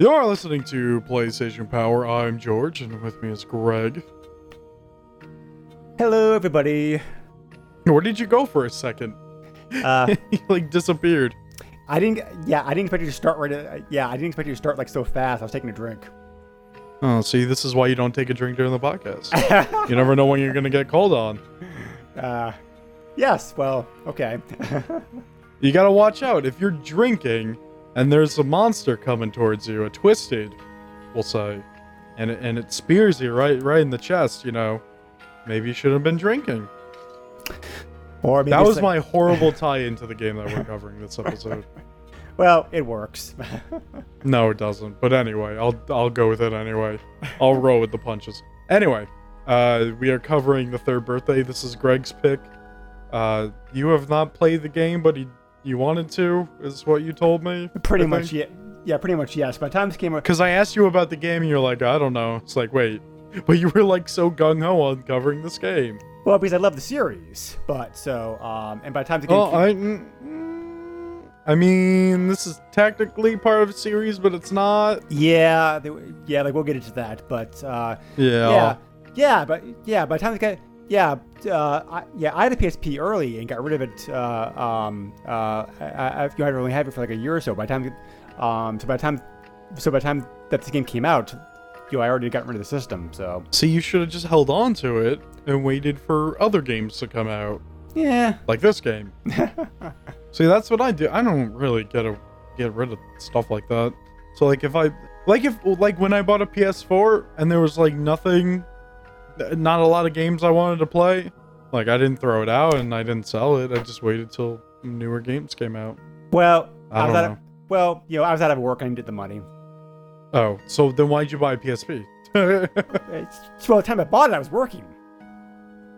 You're listening to PlayStation Power. I'm George, and with me is Greg. Hello, everybody. Where did you go for a second? Uh, you like disappeared. I didn't. Yeah, I didn't expect you to start right. At, yeah, I didn't expect you to start like so fast. I was taking a drink. Oh, see, this is why you don't take a drink during the podcast. you never know when you're gonna get called on. Uh, yes. Well, okay. You gotta watch out if you're drinking and there's a monster coming towards you, a twisted, we'll say, and it, and it spears you right right in the chest. You know, maybe you shouldn't have been drinking. or maybe That was like- my horrible tie into the game that we're covering this episode. Well, it works. No, it doesn't. But anyway, I'll I'll go with it anyway. I'll roll with the punches. Anyway, uh, we are covering the third birthday. This is Greg's pick. Uh, you have not played the game, but he, you wanted to, is what you told me. pretty much. Yeah. Yeah. Pretty much. Yes. By the time this came out, Because I asked you about the game, and you're like, I don't know. It's like, wait, but you were like so gung ho on covering this game. well, because I love the series, but so um, and by the time the game, Well, came, I, mm, I mean, this is technically part of a series, but it's not. yeah, they, yeah, like we'll get into that, but uh, Yeah. yeah, yeah, but yeah, by the time it got, yeah, uh, I, yeah, I had a PSP early and got rid of it. Uh, um, uh, I, I, you know, I only had it for like a year or so. By the time, um, so by the time, so by the time that this game came out, you know, I already got rid of the system. So See, you should have just held on to it and waited for other games to come out, yeah, like this game. See, that's what I do. I don't really get a get rid of stuff like that. So, like, if I like if like when I bought a PS4 and there was like nothing, not a lot of games I wanted to play, like I didn't throw it out and I didn't sell it. I just waited till newer games came out. well, I was out of, well, you know, I was out of work I did the money. Oh, so then why'd you buy a PSP? It's, well, the time I bought it, I was working.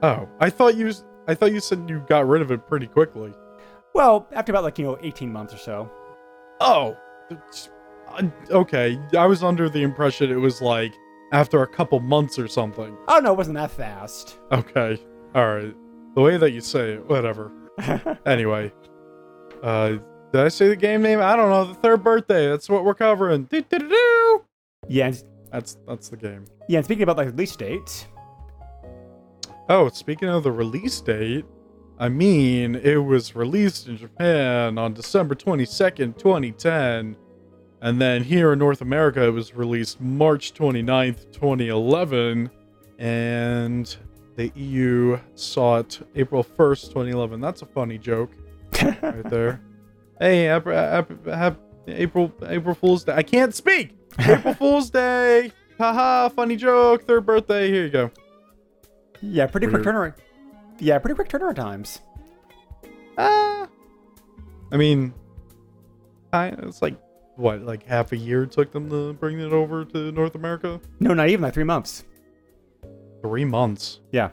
oh, I thought you I thought you said you got rid of it pretty quickly. Well, after about like you know 18 months or so. Oh, okay. I was under the impression it was like after a couple months or something. Oh no, it wasn't that fast. Okay, all right. The way that you say it, whatever. Anyway, uh, did I say the game name? I don't know. The third birthday. That's what we're covering. Do-do-do-do. yeah, and, That's that's the game. yeah. And speaking about like release date. Oh, speaking of the release date, I mean, it was released in Japan on December 22nd, 2010. And then here in North America, it was released March 29th, 2011. And the EU saw it April 1st, 2011. That's a funny joke right there. hey, April April Fool's Day. I can't speak! April Fool's Day! Haha, funny joke. Third birthday. Here you go. yeah, pretty quick turnaround. Yeah, pretty quick turnaround times. Ah. I mean, I, it's like what, like half a year took them to bring it over to North America. No, not even like three months. Three months. Yeah.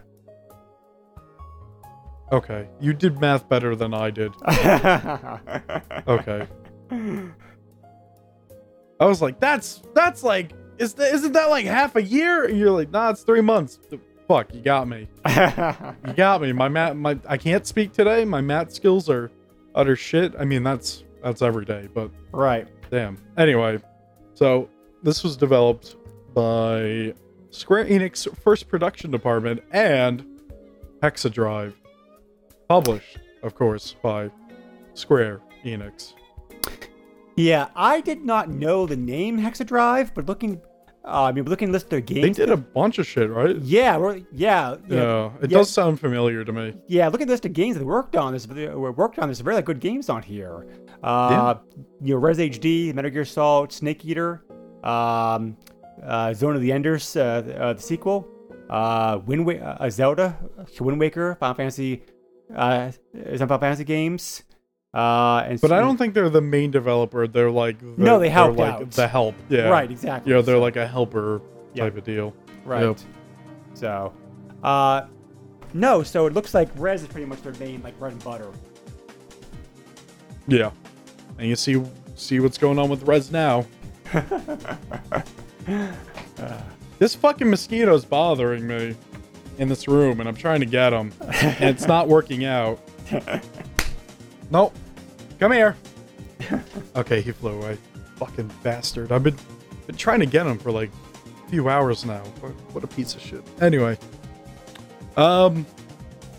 Okay, you did math better than I did. Okay, I was like, that's that's like, is that isn't that like half a year? And you're like, nah, it's three months. Fuck, you got me. You got me. My math, my I can't speak today. My math skills are utter shit. I mean, that's that's every day, but right. Damn. Anyway, so this was developed by Square Enix first production department and Hexadrive. Published, of course, by Square Enix. Yeah, I did not know the name Hexadrive, but looking, uh, I mean, looking at list of their They did a bunch of shit, right? yeah, we're, yeah, Yeah, yeah, it yeah. does sound familiar to me. Yeah, look at the list of games they worked on. There's worked on. There's very good games on here. Uh, you know, Res HD, Metal Gear Solid, Snake Eater, um, uh, Zone of the Enders, uh, uh, the sequel, uh, Wind Wa- uh, Zelda, Wind Waker, Final Fantasy, uh, some Final Fantasy games. Uh, and But I don't think they're the main developer. They're like the, No, they they're helped like out. the help. Yeah, right, exactly. Yeah, they're So- like a helper Yeah. type of deal. Right. Yep. So, uh, no, so it looks like Res is pretty much their main, like, bread and butter. Yeah, and you see see what's going on with Res now. this fucking mosquito's bothering me in this room, and I'm trying to get him, and it's not working out. Nope. Come here. okay, he flew away. Fucking bastard. I've been been trying to get him for like a few hours now. What, a piece of shit. Anyway, um,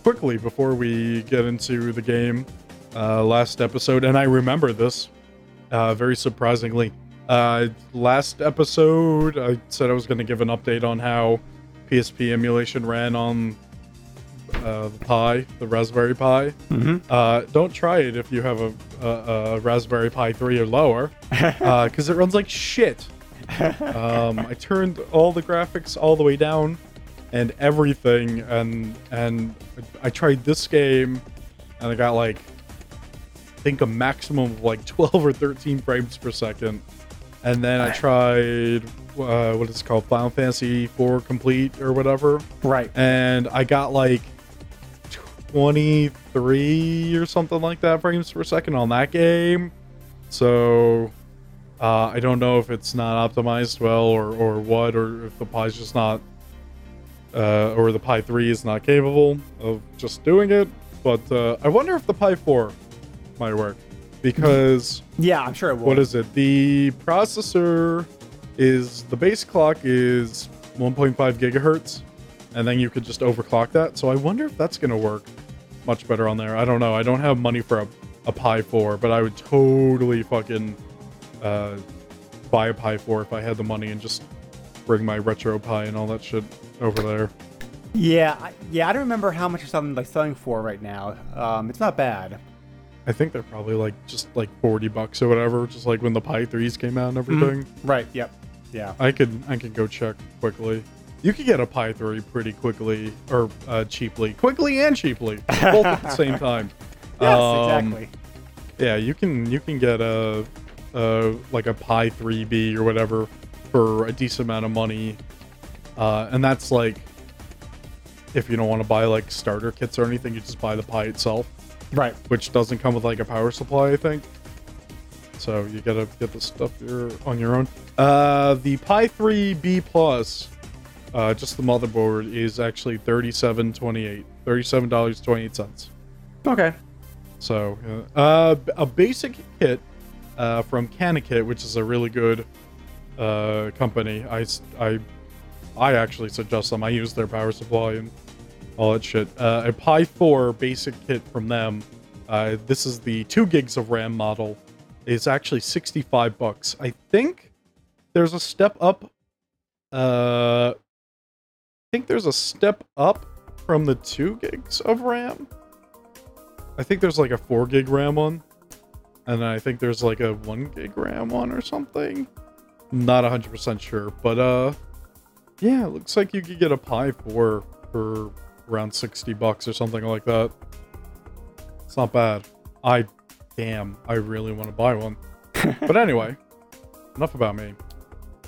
quickly before we get into the game, uh, last episode, and I remember this, uh, very surprisingly. Uh, last episode, I said I was going to give an update on how PSP emulation ran on uh, the Pi, the Raspberry Pi. Mm-hmm. Uh, don't try it if you have a, a, a Raspberry Pi 3 or lower, because it runs like shit. Um, I turned all the graphics all the way down and everything, and and I tried this game, and I got like, I think a maximum of like 12 or 13 frames per second. And then I tried uh, what is it called, Final Fantasy 4 Complete or whatever, Right. and I got like 23 or something like that frames per second on that game. So uh, I don't know if it's not optimized well or, or what, or if the Pi's just not, uh, or the Pi 3 is not capable of just doing it. But uh, I wonder if the Pi 4 might work because Yeah, I'm sure it will. what is it? The processor is the base clock is 1.5 gigahertz, and then you could just overclock that. So I wonder if that's gonna work much better on there. I don't know. I don't have money for a, a Pi 4, but I would totally fucking uh, buy a Pi 4 if I had the money and just bring my RetroPie and all that shit over there. Yeah, I, yeah. I don't remember how much it's something like selling for right now. Um, it's not bad. I think they're probably like just like 40 bucks or whatever, just like when the Pi 3s came out and everything. Right. Yep. Yeah. I could I could go check quickly. You could get a Pi 3 pretty quickly or uh, cheaply, quickly and cheaply, both at the same time. Yes. Um, exactly. Yeah, you can you can get a, a like a Pi 3B or whatever for a decent amount of money, uh, and that's like if you don't want to buy like starter kits or anything, you just buy the Pi itself, Right. which doesn't come with like a power supply, I think. So you gotta get the stuff your on your own. Uh, the Pi 3B Plus, uh, just the motherboard, is actually thirty-seven twenty-eight, thirty-seven dollars twenty-eight cents. Okay. So, uh, uh, a basic kit uh, from CanaKit, which is a really good uh, company. I actually suggest them. I use their power supply and all that shit. Uh, a Pi 4 basic kit from them. Uh, this is the 2 gigs of RAM model. It's actually 65 bucks. I think there's a step up. Uh, I think there's a step up from the 2 gigs of RAM. I think there's like a 4 gig RAM one. And I think there's like a 1 gig RAM one or something. Not 100% sure. But uh yeah, it looks like you could get a Pi 4 for around 60 bucks or something like that. It's not bad. I damn, I really want to buy one. but anyway, enough about me.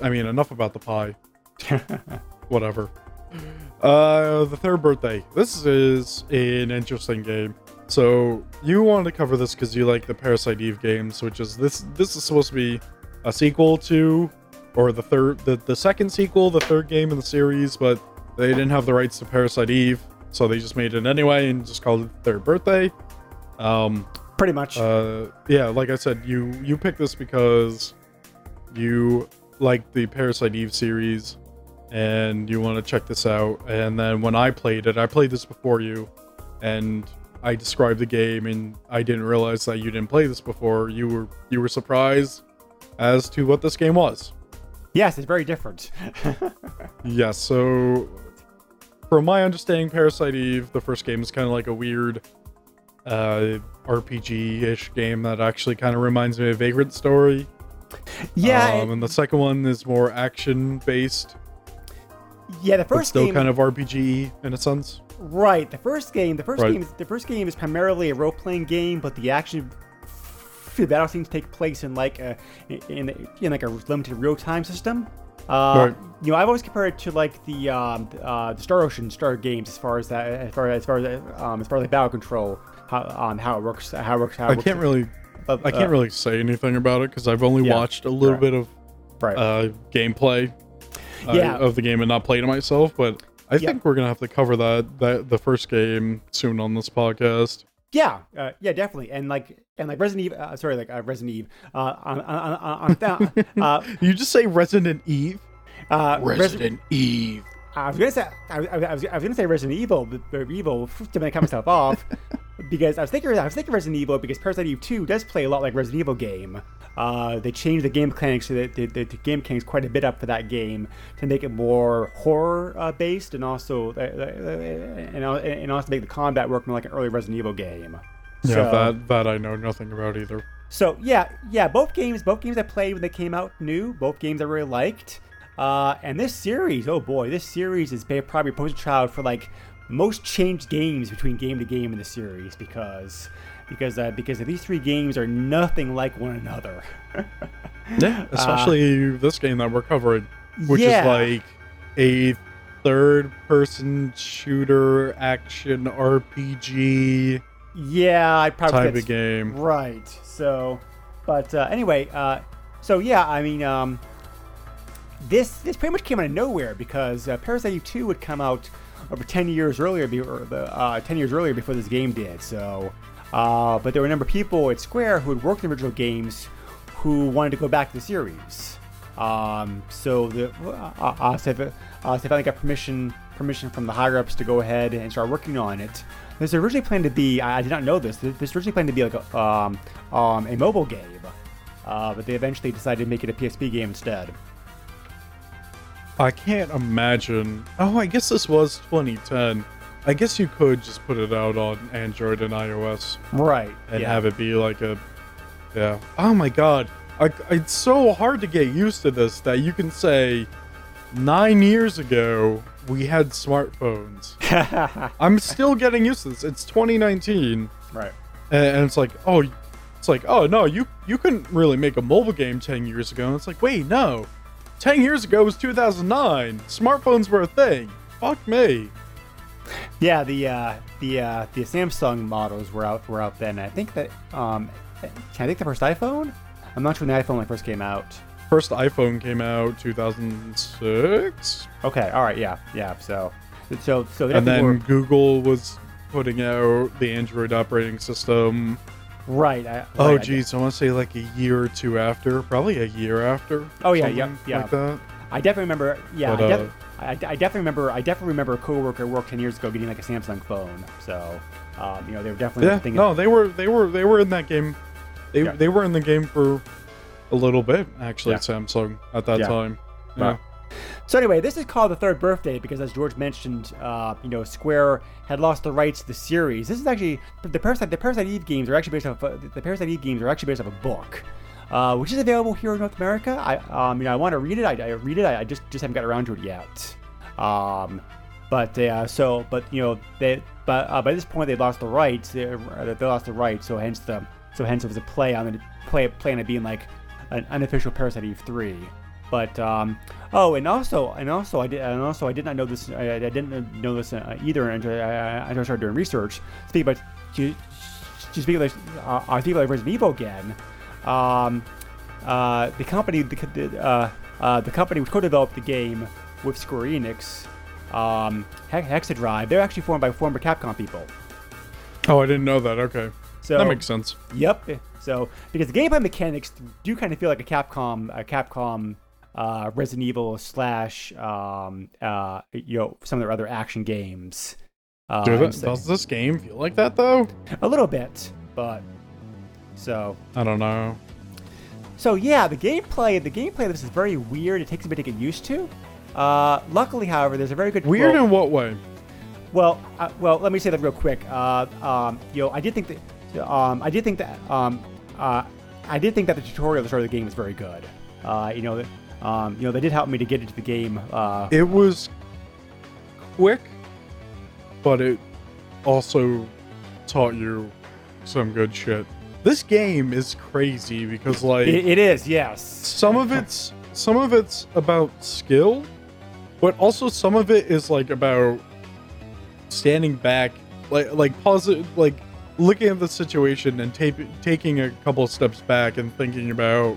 I mean, enough about the Pi. Whatever. Uh, the third birthday. This is an interesting game. So you wanted to cover this because you like the Parasite Eve games, which is this. This is supposed to be a sequel to, or the third, the, the second sequel, the third game in the series, but they didn't have the rights to Parasite Eve, so they just made it anyway and just called it Third Birthday. Um, Pretty much. uh, yeah, like I said, you you picked this because you like the Parasite Eve series, and you want to check this out. And then when I played it, I played this before you, and I described the game, and I didn't realize that you didn't play this before. You were you were surprised as to what this game was. yes, it's very different. Yes, so from my understanding, Parasite Eve, the first game is kind of like a weird uh, RPG-ish game that actually kind of reminds me of Vagrant Story. yeah. um, it- and the second one is more action-based, yeah. The first still game. kind of RPG in a sense. Right. The first game. The first Right. game. Is, the first game is primarily a role-playing game, but the action the battle scenes take place in like a in in like a limited real-time system. Uh, Right. You know, I've always compared it to like the um, uh, the Star Ocean Star games as far as that as far as far as um, as far as like battle control how um, how it works how it works how it I works, can't really, uh, I can't uh, really say anything about it because I've only Yeah, watched a little right. bit of right. uh, gameplay uh, Yeah. of the game and not played it myself. But I Yeah. think we're gonna have to cover that that the first game soon on this podcast. Yeah, uh, yeah, definitely. And like, and like Resident Evil, uh, sorry, like uh, Resident Evil. Uh, on, on, on, on, uh, you just say Resident Eve. uh, Resident Eve. I was gonna say I was, I was, I was gonna say Resident Evil, but but Evil to make cut myself off because I was thinking I was thinking Resident Evil because Parasite Eve 2 does play a lot like Resident Evil game. Uh, they changed the game mechanics so that the, the, the game mechanics quite a bit up for that game to make it more horror uh, based and also uh, and, and also make the combat work more like an early Resident Evil game. Yeah, So- that that I know nothing about either. so yeah, yeah, both games, both games I played when they came out new, both games I really liked. Uh, and this series, oh boy, this series is ba- probably a poster child for like most changed games between game to game in the series because because uh, because these three games are nothing like one another. Yeah, especially this game that we're covering, which yeah. is like a third-person shooter action RPG yeah, I probably type of game. Right. So, but uh, anyway, uh, so yeah, I mean, um, this this pretty much came out of nowhere because uh, Parasite Eve 2 would come out over 10 years earlier, the, uh, 10 years earlier before this game did. So, uh, but there were a number of people at Square who had worked the original games who wanted to go back to the series. Um, so the uh, uh, so, they- uh, finally got permission permission from the higher ups to go ahead and start working on it. This originally planned to be I, I did not know this. This originally planned to be like a um, um, a mobile game, uh, but they eventually decided to make it a PSP game instead. I can't imagine. Oh, I guess this was 2010. I guess you could just put it out on Android and iOS Right. and yeah. have it be like a, yeah. Oh my god, I, it's so hard to get used to this that you can say, nine years ago we had smartphones. I'm still getting used to this. It's 2019, right. and, and it's like, oh, it's like, oh no, you you couldn't really make a mobile game 10 years ago. And it's like, wait, no, 10 years ago was 2009. Smartphones were a thing. Fuck me. Yeah, the uh, the uh, the Samsung models were out were out then. I think that um, can I think the first iPhone? I'm not sure when the iPhone like first came out. First iPhone came out 2006, Okay, all right, yeah, yeah. So, so so and then definitely Google was putting out the Android operating system. Right. I, Oh, right, geez, I want to say like a year or two after, probably a year after. Oh, yeah, yep, yeah. like that. I definitely remember. Yeah, But, I, uh, I, I definitely remember. I definitely remember a coworker who worked ten years ago getting like a Samsung phone. So, um, you know, they were definitely Yeah, thinking. no, they were they were they were in that game. They Yeah. they were in the game for a little bit actually. Yeah. Samsung at that Yeah. time. Right. So anyway, this is called the third birthday because, as George mentioned, uh, you know, Square had lost the rights to the series. This is actually the Parasite. The Parasite Eve games are actually based off. Uh, the Parasite Eve games are actually based off a book, uh, which is available here in North America. I, um, you know, I want to read it. I, I read it. I, I just just haven't got around to it yet. Um, but uh, so, but you know, they, but uh, by this point they lost the rights. They, uh, they lost the rights, so hence the, so hence it was a play on the play play on it being like an unofficial Parasite Eve three. But um, oh, and also, and also, I did, and also, I did not know this. I, I didn't know this uh, either until I, I started doing research. Speak about to, to speak about uh, I speak about Resident Evil again. Um, uh, the company, the, the, uh, uh, the company which co-developed the game with Square Enix, um, Hex- Hexadrive, they're actually formed by former Capcom people. Oh, I didn't know that. Okay, So that makes sense. Yep. So because the gameplay mechanics do kind of feel like a Capcom, a Capcom uh, Resident Evil slash um, uh, you know some of their other action games. Uh, Do and that, so- does this game feel like that though? a little bit, but so I don't know. so yeah, the gameplay the gameplay of this is very weird. It takes a bit to get used to. Uh, luckily, however, there's a very good Weird well- in what way? Well, uh, well, let me say that real quick. Uh, um, you know, I did think that, um, I did think that, um, uh, I did think that the tutorial the start of the game was very good. Uh, you know, that, um, you know, they did help me to get into the game. Uh, It was quick, but it also taught you some good shit. This game is crazy because like it, it is, yes. some of it's some of it's about skill, but also some of it is like about standing back, like like pause like looking at the situation and ta- taking a couple of steps back and thinking about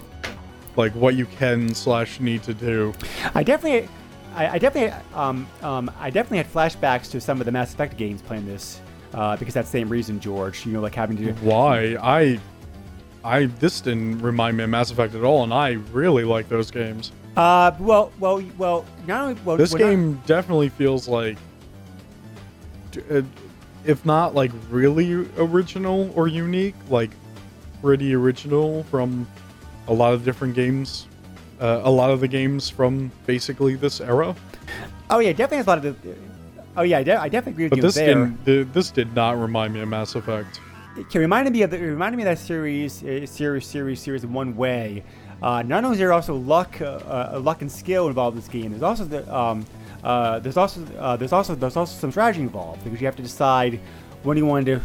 like what you can slash need to do. I definitely, I, I definitely, um, um, I definitely had flashbacks to some of the Mass Effect games playing this. Uh, because that same reason, George. You know, like having to. Why I I this didn't remind me of Mass Effect at all, and I really like those games. Uh, well, well, well. Not only well, This we're not- game definitely feels like, uh, if not like really original or unique, like pretty original from a lot of different games. Uh, a lot of the games from basically this era, oh yeah, definitely has a lot of. The, oh yeah, I, de- I definitely agree with but you this there. didn't. th- This did not remind me of Mass Effect. It reminded me of the, it reminded me of that series, uh, series, series, series in one way. Uh, not only is there also luck, uh, uh, luck and skill involved in this game. There's also the, um, uh, there's also uh, there's also there's also some strategy involved because you have to decide when you want to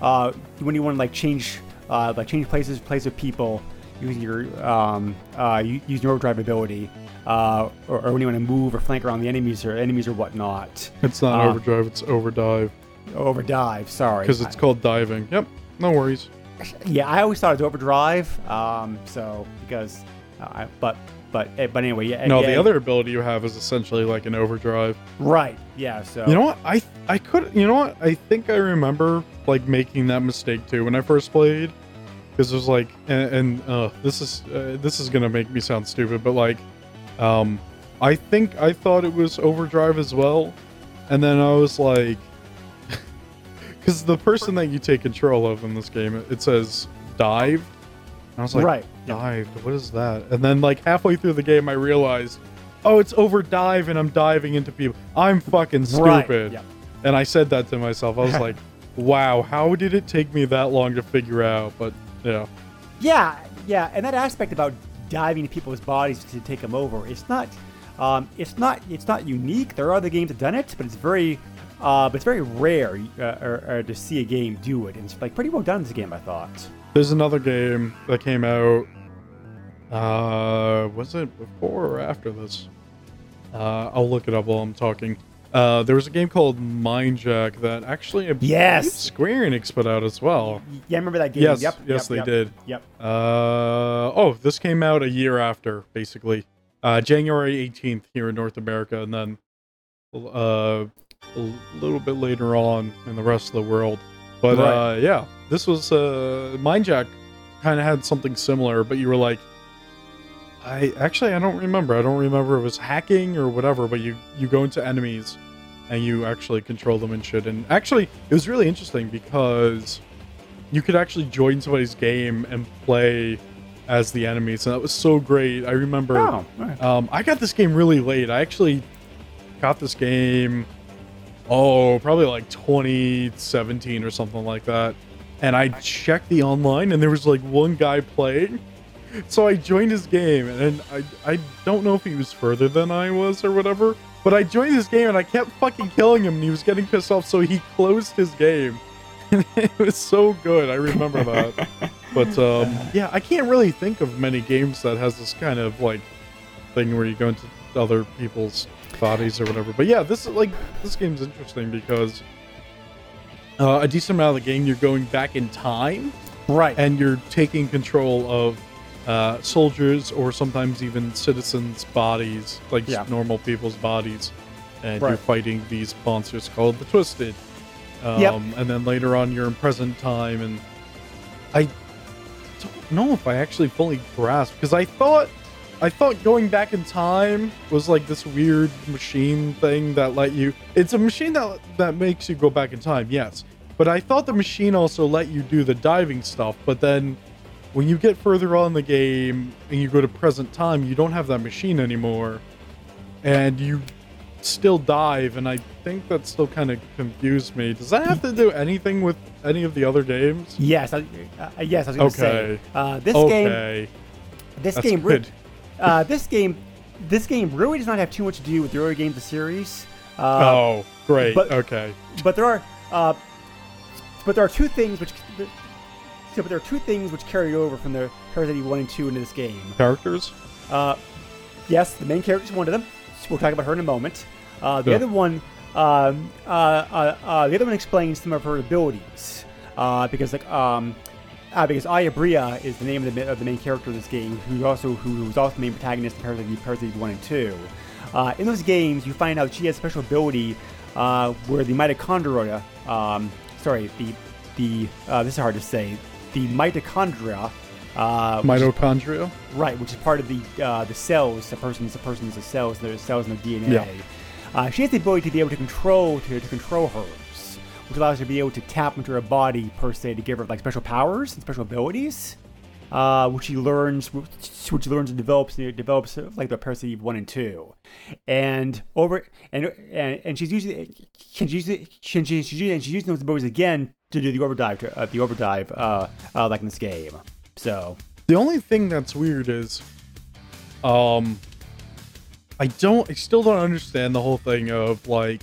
uh, when you want to like change uh, like change places place of people using your um, uh, using your overdrive ability. Uh, or, or when you want to move or flank around the enemies or enemies or whatnot. It's not Uh, overdrive. It's overdive Overdive, sorry. because it's called diving. Yep. No worries. Yeah, I always thought it was overdrive. Um, so because, uh, I, but but eh, but anyway, yeah. No, yeah, the other ability you have is essentially like an overdrive. right, yeah. So You know what? I I could. You know what? I think I remember like making that mistake too when I first played, because it was like, and, and uh, this is uh, this is gonna make me sound stupid, but like, um, I think I thought it was overdrive as well, and then I was like, because the person that you take control of in this game, it says dive. And I was like, right, dived. What is that? And then like halfway through the game, I realized, oh, it's over dive, and I'm diving into people. I'm fucking stupid Right, yeah. And I said that to myself. I was like, wow, how did it take me that long to figure out? But yeah, Yeah, yeah, and that aspect about diving into people's bodies to take them over, it's not, um, it's not, it's not unique. There are other games that done it, but it's very, uh, but it's very rare uh, or, or to see a game do it, and it's like pretty well done this game, I thought. there's another game that came out. Uh, was it before or after this? Uh, I'll look it up while I'm talking. Uh, there was a game called Mindjack that actually Yes! Square Enix put out as well. Yeah, I remember that game. Yes, yep, yes, yep, they yep, did. Yep. Uh oh, this came out a year after, basically, uh, January 18th here in North America, and then uh, a little bit later on in the rest of the world. But Right. uh, yeah, this was uh, Mindjack kind of had something similar, but you were like, I actually I don't remember. I don't remember if it was hacking or whatever. But you you go into enemies and you actually control them and shit. And actually, it was really interesting because you could actually join somebody's game and play as the enemies, and that was so great. I remember. Oh, alright. Um, I got this game really late. I actually got this game, oh, probably like 2017 or something like that. And I checked the online, and there was like one guy playing. So I joined his game, and I I don't know if he was further than I was or whatever. But I joined his game, and I kept fucking killing him, and he was getting pissed off. So he closed his game. And it was so good. I remember that. But um, yeah, I can't really think of many games that has this kind of like thing where you go into other people's bodies or whatever. But yeah, this is like this game's interesting because uh, a decent amount of the game you're going back in time Right. and you're taking control of uh, soldiers or sometimes even citizens' bodies, like Yeah. normal people's bodies, and you're fighting these monsters called the Twisted. Um, Yep. And then later on, you're in present time, and I don't know if I actually fully grasped because I thought I thought going back in time was like this weird machine thing that let you. It's a machine that that makes you go back in time, yes. But I thought the machine also let you do the diving stuff. But then, when you get further on the game and you go to present time, you don't have that machine anymore, and you still dive. And I think that still kind of confused me. Does that have to do anything with any of the other games? yes. I, uh, yes. I was going to say Okay. uh, this game. This that's game. good. Uh, this game. This game really does not have too much to do with the earlier games of the series. Uh, oh, great. but- okay. but there are uh, but there are two things which so, but there are two things which carry over from the Evil 1 and 2 into this game. Characters? Uh, yes, the main character is one of them. We'll talk about her in a moment. Uh, the Yeah. other one, um, uh, uh, uh, the other one explains some of her abilities uh, because like um, uh, because Aya Brea is the name of the, of the main character of this game, who also who was also the main protagonist in Resident Evil 1 and 2. Uh, in those games, you find out she has a special ability uh, where the mitochondria, um, sorry, the the uh, this is hard to say, the mitochondria Uh, which Mitochondria. Right, which is part of the uh, the cells. The person's the person's the cells. The cells in the DNA. Yeah. Uh, she has the ability to be able to control to, to control herbs, which allows her to be able to tap into her body per se to give her like special powers and special abilities, uh, which she learns, which which she learns and develops and develops like the Parasite Eve one and two, and over and and, and she's using she's using she's, she's, using, and she's using those abilities again to do the overdrive uh, the overdrive uh, uh, like in this game. So The only thing that's weird is, um, I don't, I still don't understand the whole thing of like,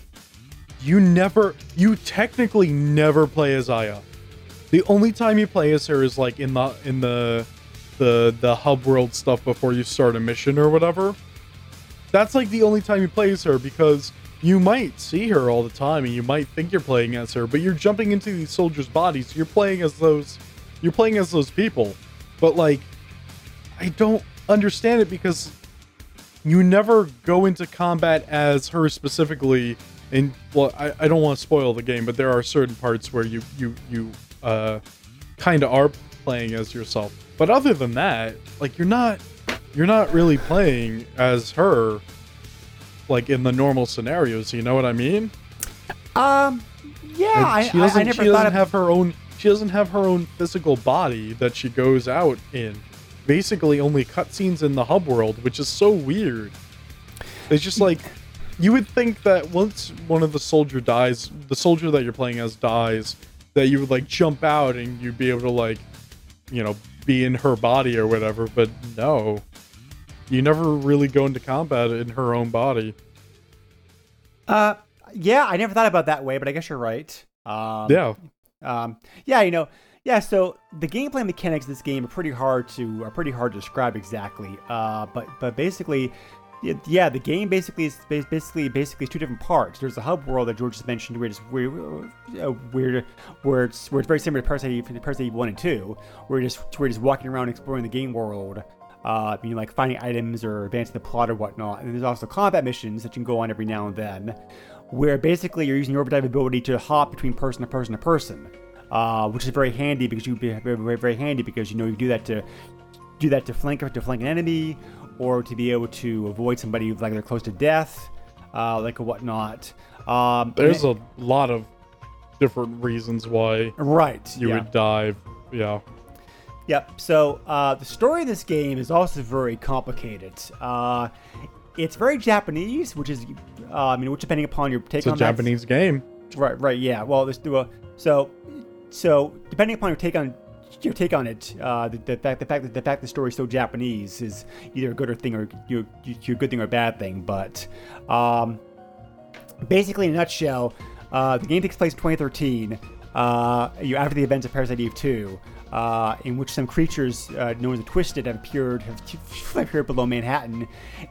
you never, you technically never play as Aya. The only time you play as her is like in the in the the the hub world stuff before you start a mission or whatever. That's like the only time you play as her because you might see her all the time and you might think you're playing as her, but you're jumping into these soldiers' bodies. You're playing as those you're playing as those people. But like I don't understand it because you never go into combat as her specifically and well I, I don't want to spoil the game, but there are certain parts where you you you uh kind of are playing as yourself. But other than that, like you're not you're not really playing as her like in the normal scenarios, you know what I mean? um, yeah, Like, I, she I, doesn't I never she doesn't thought of have her own she doesn't have her own physical body that she goes out in. Basically only cutscenes in the hub world, which is so weird. It's just like you would think that once one of the soldier dies, the soldier that you're playing as dies, that you would like jump out and you'd be able to like, you know, be in her body or whatever, but no. You never really go into combat in her own body. Uh, yeah, I never thought about that way, but I guess you're right. Um, Yeah. Um, yeah, you know, yeah. So the gameplay mechanics of this game are pretty hard to are pretty hard to describe exactly. Uh, but but basically, yeah, the game basically is basically basically is two different parts. There's the hub world that George just mentioned, where it's where uh, where where it's where it's very similar to Parasite Eve, Parasite Eve one and two, where you're just where you're just walking around exploring the game world. Uh, you know, like finding items or advancing the plot or whatnot. And there's also combat missions that you can go on every now and then, where basically you're using your overdrive ability to hop between person to person to person, uh, which is very handy because you be very, very very handy because you know you do that to do that to flank to flank an enemy or to be able to avoid somebody like they're close to death, uh, like whatnot. Um, There's a lot of different reasons why right. you yeah. would dive. Yeah. Yep. So uh, the story of this game is also very complicated. Uh, it's very Japanese, which is, uh, I mean, which depending upon your take It's a on that- Japanese game. Right, right, yeah. Well, this well, so so depending upon your take on your take on it, uh, the, the fact the fact that the fact the story is so Japanese is either a good or thing or you you good thing or a bad thing. But um, basically, in a nutshell, uh, the game takes place in 2013. Uh, you after the events of Parasite Eve 2. Uh, in which some creatures uh, known as the Twisted have appeared have appeared below Manhattan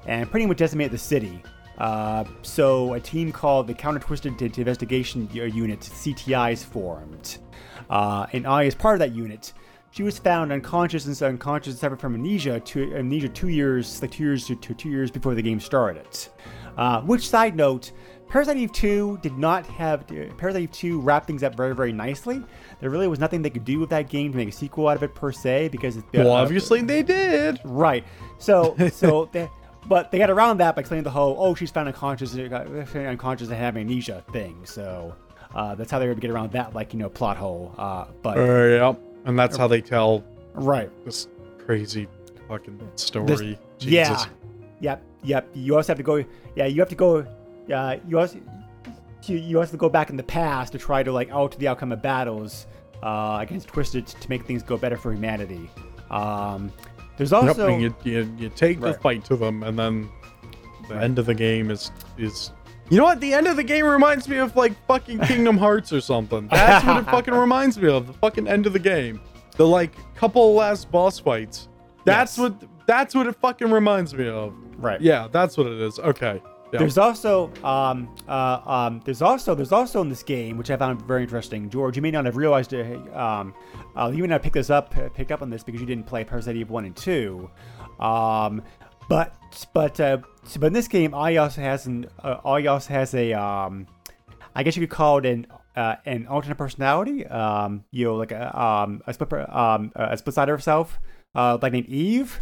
and pretty much decimated the city. Uh, so a team called the Counter Twisted Investigation Unit (CTI) is formed, uh, and I, as part of that unit, she was found unconscious and unconscious and suffered from amnesia. To amnesia two years, like two years to two years before the game started. Uh, which side note, Parasite Eve 2 did not have uh, Parasite Eve 2 wrapped things up very very nicely. There really was nothing they could do with that game to make a sequel out of it per se because it's Well, obviously they did. Right. So so they but they got around that by explaining the whole oh she's found unconscious uh, unconscious and having amnesia thing. So uh, that's how they were able to get around that like you know plot hole. Uh, but Uh, yeah. And that's how they tell right. this crazy fucking story. Yeah. Jesus. Yep. Yep. You also have to go. Yeah. You have to go. Uh, you also you, you also have to go back in the past to try to like alter the outcome of battles uh, against Twisted to make things go better for humanity. Um, there's also and you, you, you take the fight to them, and then the Right. end of the game is is. You know what? The end of the game reminds me of like fucking Kingdom Hearts or something. That's what it fucking reminds me of. The fucking end of the game. The like couple last boss fights. That's Yes. what. That's what it fucking reminds me of. right. Yeah, that's what it is. Okay. There's also um, uh, um, there's also there's also in this game, which I found very interesting. George, you may not have realized it. Um, uh, you may not pick this up, pick up on this because you didn't play Parasite Eve one and two. Um, but but uh, but in this game, also has an uh, also has a um, I guess you could call it an uh, an alternate personality. Um, you know, like a um a split um a split side of herself. uh, by named Eve.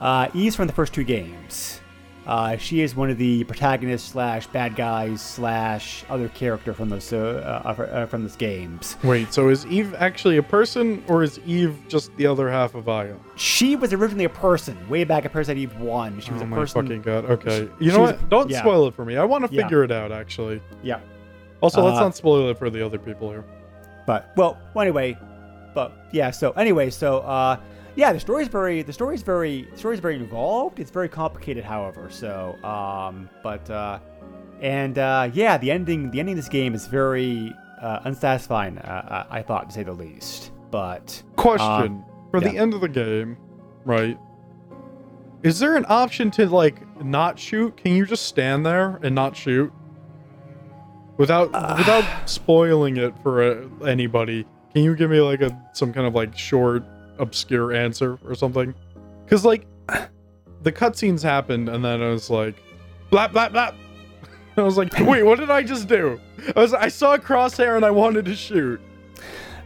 Uh, Eve's from the first two games. Uh, she is one of the protagonists slash bad guys slash other character from those uh, uh, uh, from those games. Wait, so is Eve actually a person, or is Eve just the other half of Ion? She was originally a person, way back at Parasite Eve One. She was oh a my person. fucking god. Okay, she you know was- what? Don't yeah. spoil it for me. I want to Yeah. figure it out. Actually. Yeah, Also, let's Uh, not spoil it for the other people here. but well, well, anyway, but yeah. So anyway, so uh, yeah, the story's very, the story's very, the story's very involved. It's very complicated, however. So, um, but uh, and uh, yeah, the ending, the ending of this game is very uh, unsatisfying. Uh, I I thought, to say the least. But Question for the end of the game, right? Is there an option to like not shoot? Can you just stand there and not shoot without without spoiling it for uh, anybody? Can you give me like a some kind of like short obscure answer or something? Because like the cutscenes happened and then I was like, blap blap blap. I was like, wait, what did I just do? I was I saw a crosshair and I wanted to shoot.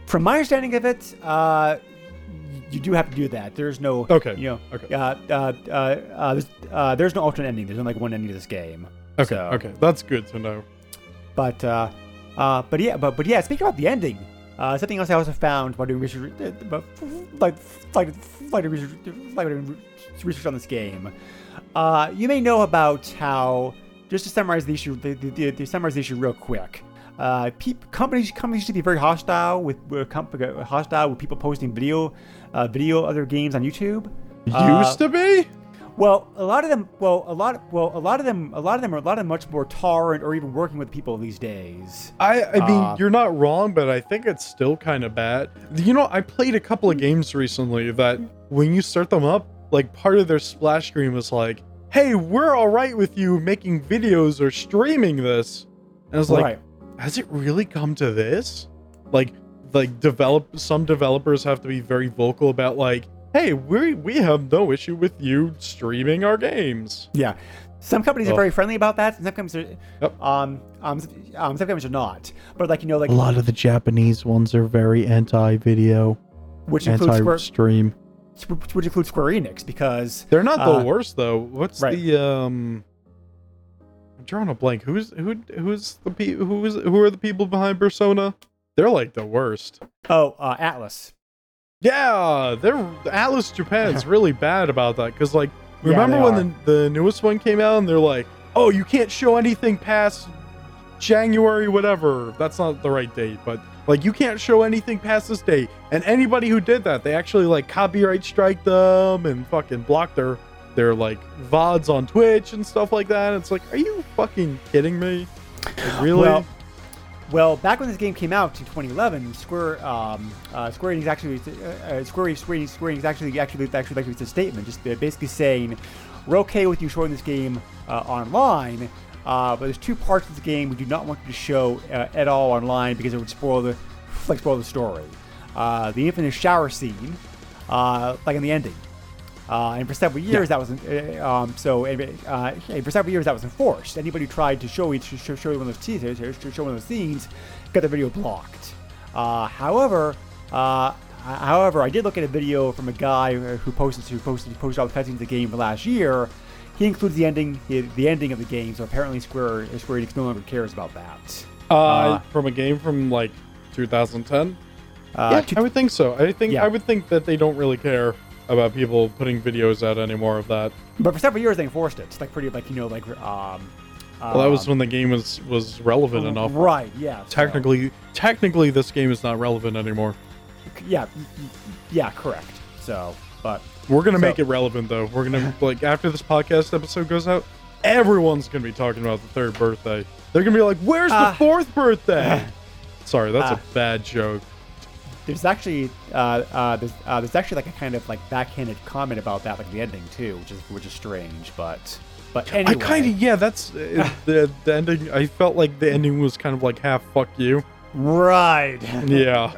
from my understanding of it, uh, you do have to do that. There's no, Okay, you know, okay. uh, uh, uh, uh, there's, uh, there's no alternate ending. There's only like one ending to this game. Okay, So- okay, that's good to know. But uh, uh, but yeah, but but yeah. Speaking about the ending, uh, something else I also found while doing research, uh, but like like like research, like research on this game. Uh, you may know about how just to summarize the issue, the, the, the, summarize the issue real quick. Uh, peop companies companies used to be very hostile with, with comp- hostile with people posting video uh, video other games on YouTube. Uh, Used to be? Well, a lot of them. Well, a lot. Well, a lot of them. A lot of them are a lot of them much more tolerant or even working with people these days. I I mean, Uh, you're not wrong, but I think it's still kind of bad. You know, I played a couple of games recently that when you start them up, like part of their splash screen was like, "Hey, we're all right with you making videos or streaming this." And I was like, right. "Has it really come to this?" Like like develop some developers have to be very vocal about like, "Hey, we we have no issue with you streaming our games." Yeah. Some companies are very friendly about that. Some companies are. Yep. Um. Um. um some companies are not. But like you know, like A lot of the Japanese ones are very anti-video, which includes Square, anti-stream. which includes Square Enix because They're not the Uh, worst though. What's right. the um? I'm drawing a blank. Who's who? Who's the pe- who is who are the people behind Persona? They're like the worst. oh uh, Atlus. Yeah, they're Atlus Japan's really bad about that because like remember they when the, the newest one came out and they're like, oh, you can't show anything past January whatever. That's not the right date, but like you can't show anything past this date. And anybody who did that, they actually like copyright strike them and fucking block their their like vods on Twitch and stuff like that. It's like, are you fucking kidding me? Like, really? Well, well, back when this game came out in 2011, Square um, uh, Square Enix actually uh, uh, Square Square Square Enix actually actually actually released a statement, just uh, basically saying we're okay with you showing this game uh, online, uh, but there's two parts of the game we do not want you to show uh, at all online because it would spoil the like spoil the story. The infinite shower scene, like in the ending. Uh, and for several years, that was uh, um, so. Uh, and for several years, that was enforced. Anybody who tried to show each show, show one of those teasers, to show one of those scenes, got their video blocked. Uh, however, uh, however, I did look at a video from a guy who posted who posted who posted all the cutscenes of the game last year. He includes the ending, the, the ending of the game. So apparently, Square Square Enix no longer cares about that. uh, uh, from a game from like 2010. Uh, yeah, two- I would think so. I think Yeah. I would think that they don't really care about people putting videos out anymore of that. but for several years, they enforced it. It's like pretty, like you know, like um. Well, that was um, when the game was was relevant enough. Right. Yeah. so- Technically, technically, this game is not relevant anymore. Yeah, yeah, correct. So, but We're gonna So- make it relevant though. We're gonna like after this podcast episode goes out, everyone's gonna be talking about the third birthday. They're gonna be like, "Where's Ah. the fourth birthday?" Sorry, that's Ah. a bad joke. There's actually uh, uh, there's uh, there's actually like a kind of like backhanded comment about that, like the ending too, which is which is strange. But but anyway, I kind of yeah. That's uh, the the ending. I felt like the ending was kind of like half "fuck you." right. Yeah.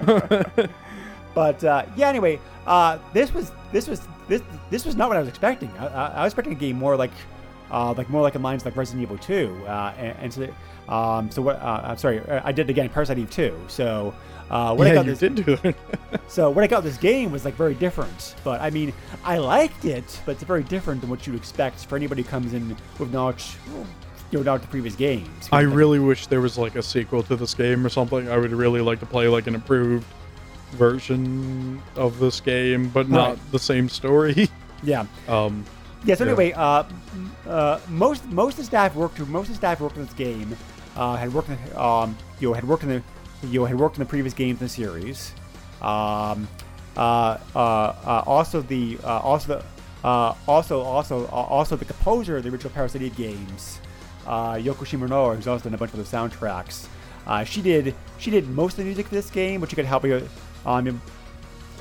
but uh, yeah, anyway, uh, this was this was this this was not what I was expecting. I, I, I was expecting a game more like uh, like more like in lines like Resident Evil 2. Uh, and, and so, um, so what? Uh, I'm sorry, I did it again. Parasite Eve 2. So uh, when yeah, I got you this, did do it. so what I got this game was like very different. But I mean, I liked it, but it's very different than what you'd expect for anybody who comes in with knowledge, you know, knowledge of previous games. I Like, really wish there was like a sequel to this game or something. I would really like to play like an improved version of this game, but not Right. the same story. yeah. um, Yeah. So anyway, uh, uh, most most of the staff worked. Most of the staff worked on this game. Uh, had worked. In, um, you know, had worked in the, you know, had worked in the previous games in the series. Um, uh, uh, uh, also the, uh, also the, uh, also also uh, also the composer of the original Parasite games, uh, Yoko Shimomura, who's also done a bunch of the soundtracks. Uh, she did she did most of the music for this game, but she could help you, um,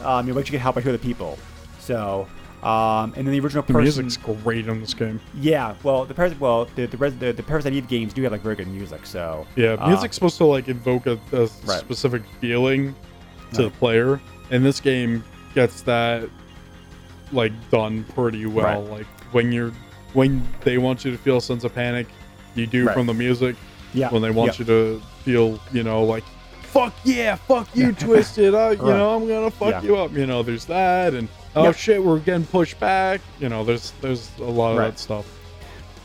um, but she could help out other people. So. Um, and then the original the person, music's great on this game. yeah, well, the Paras- well, the the, Res- the the Parasite Eve games do have like very good music. So Yeah, uh, music's supposed to like invoke a, a Right. specific feeling to the player, and this game gets that like done pretty well. Right. Like when you're when they want you to feel a sense of panic, you do Right. from the music. yeah, When they want yeah. you to feel, you know, like fuck yeah, fuck you, twisted. Uh, you Right. know, I'm gonna fuck Yeah. you up. You know, there's that, and oh Yep. shit, we're getting pushed back. You know, there's there's a lot of Right. that stuff.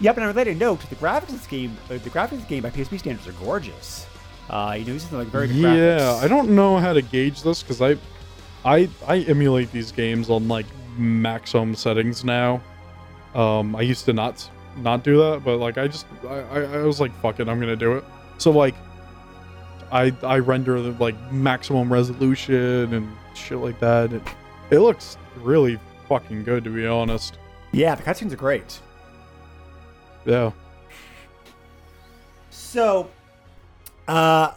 Yep, and on a related note, the graphics in this game, uh, the graphics in this game by PSP standards are gorgeous. Uh, you know, are like very yeah graphics. i don't know how to gauge this because I, I i emulate these games on like maximum settings now um i used to not not do that but like i just i i, I was like fuck it i'm gonna do it so like i i render the like maximum resolution and shit like that it, it looks really fucking good to be honest Yeah, the cutscenes are great. yeah So, uh,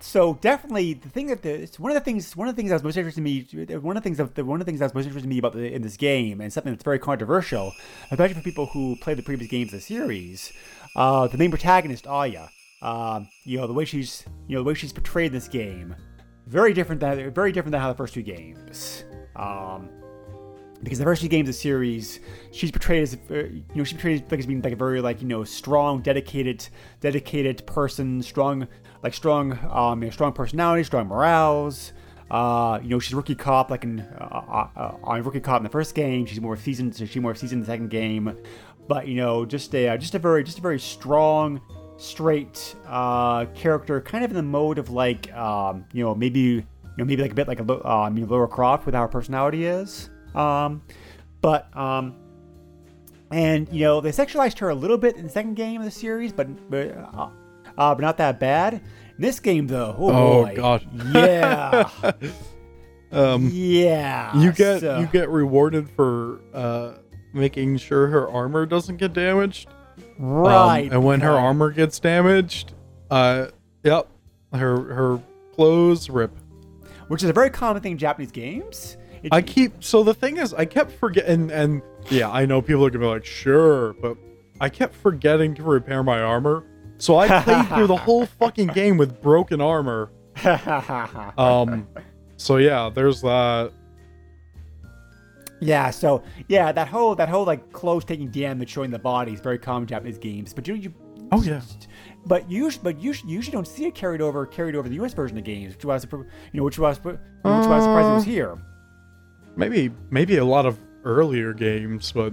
so definitely the thing that the it's one of the things one of the things that was most interesting to me one of the things that the, one of the things that was most interesting to me about the, in this game and something that's very controversial, especially for people who play the previous games of the series, uh, the main protagonist Aya, um, you know the way she's you know the way she's portrayed in this game, very different than very different than how the first two games. Um, because the first two games of the series, she's portrayed as, uh, you know, she's portrayed like as being like a very like you know strong, dedicated, dedicated person, strong, like strong, um, you know, strong personality, strong morals. Uh, you know, she's rookie cop, like in uh, uh, uh, rookie cop in the first game. She's more seasoned, so she's more seasoned in the second game. But you know, just a uh, just a very just a very strong, straight uh, character, kind of in the mode of like um, you know maybe you know maybe like a bit like a uh, I mean Lara Croft with how her personality is. Um, but um, and you know they sexualized her a little bit in the second game of the series, but but uh, uh, but not that bad. In this game though, oh, Oh. God. yeah, um yeah. you get so- you get rewarded for uh making sure her armor doesn't get damaged Um, right, and when her armor gets damaged, uh, yep, her her clothes rip. Which is a very common thing in Japanese games. It- I keep so the thing is, I kept forgetting, and yeah, I know people are gonna be like, sure, but I kept forgetting to repair my armor, so I played through the whole fucking game with broken armor. Um, so yeah, there's that. Yeah, so yeah, that whole that whole like clothes taking damage showing the body is very common in Japanese games. But you, you Oh yeah, but you but you you usually don't see it carried over carried over the U.S. version of games, which was you know which was which was surprised it was here. maybe maybe a lot of earlier games, but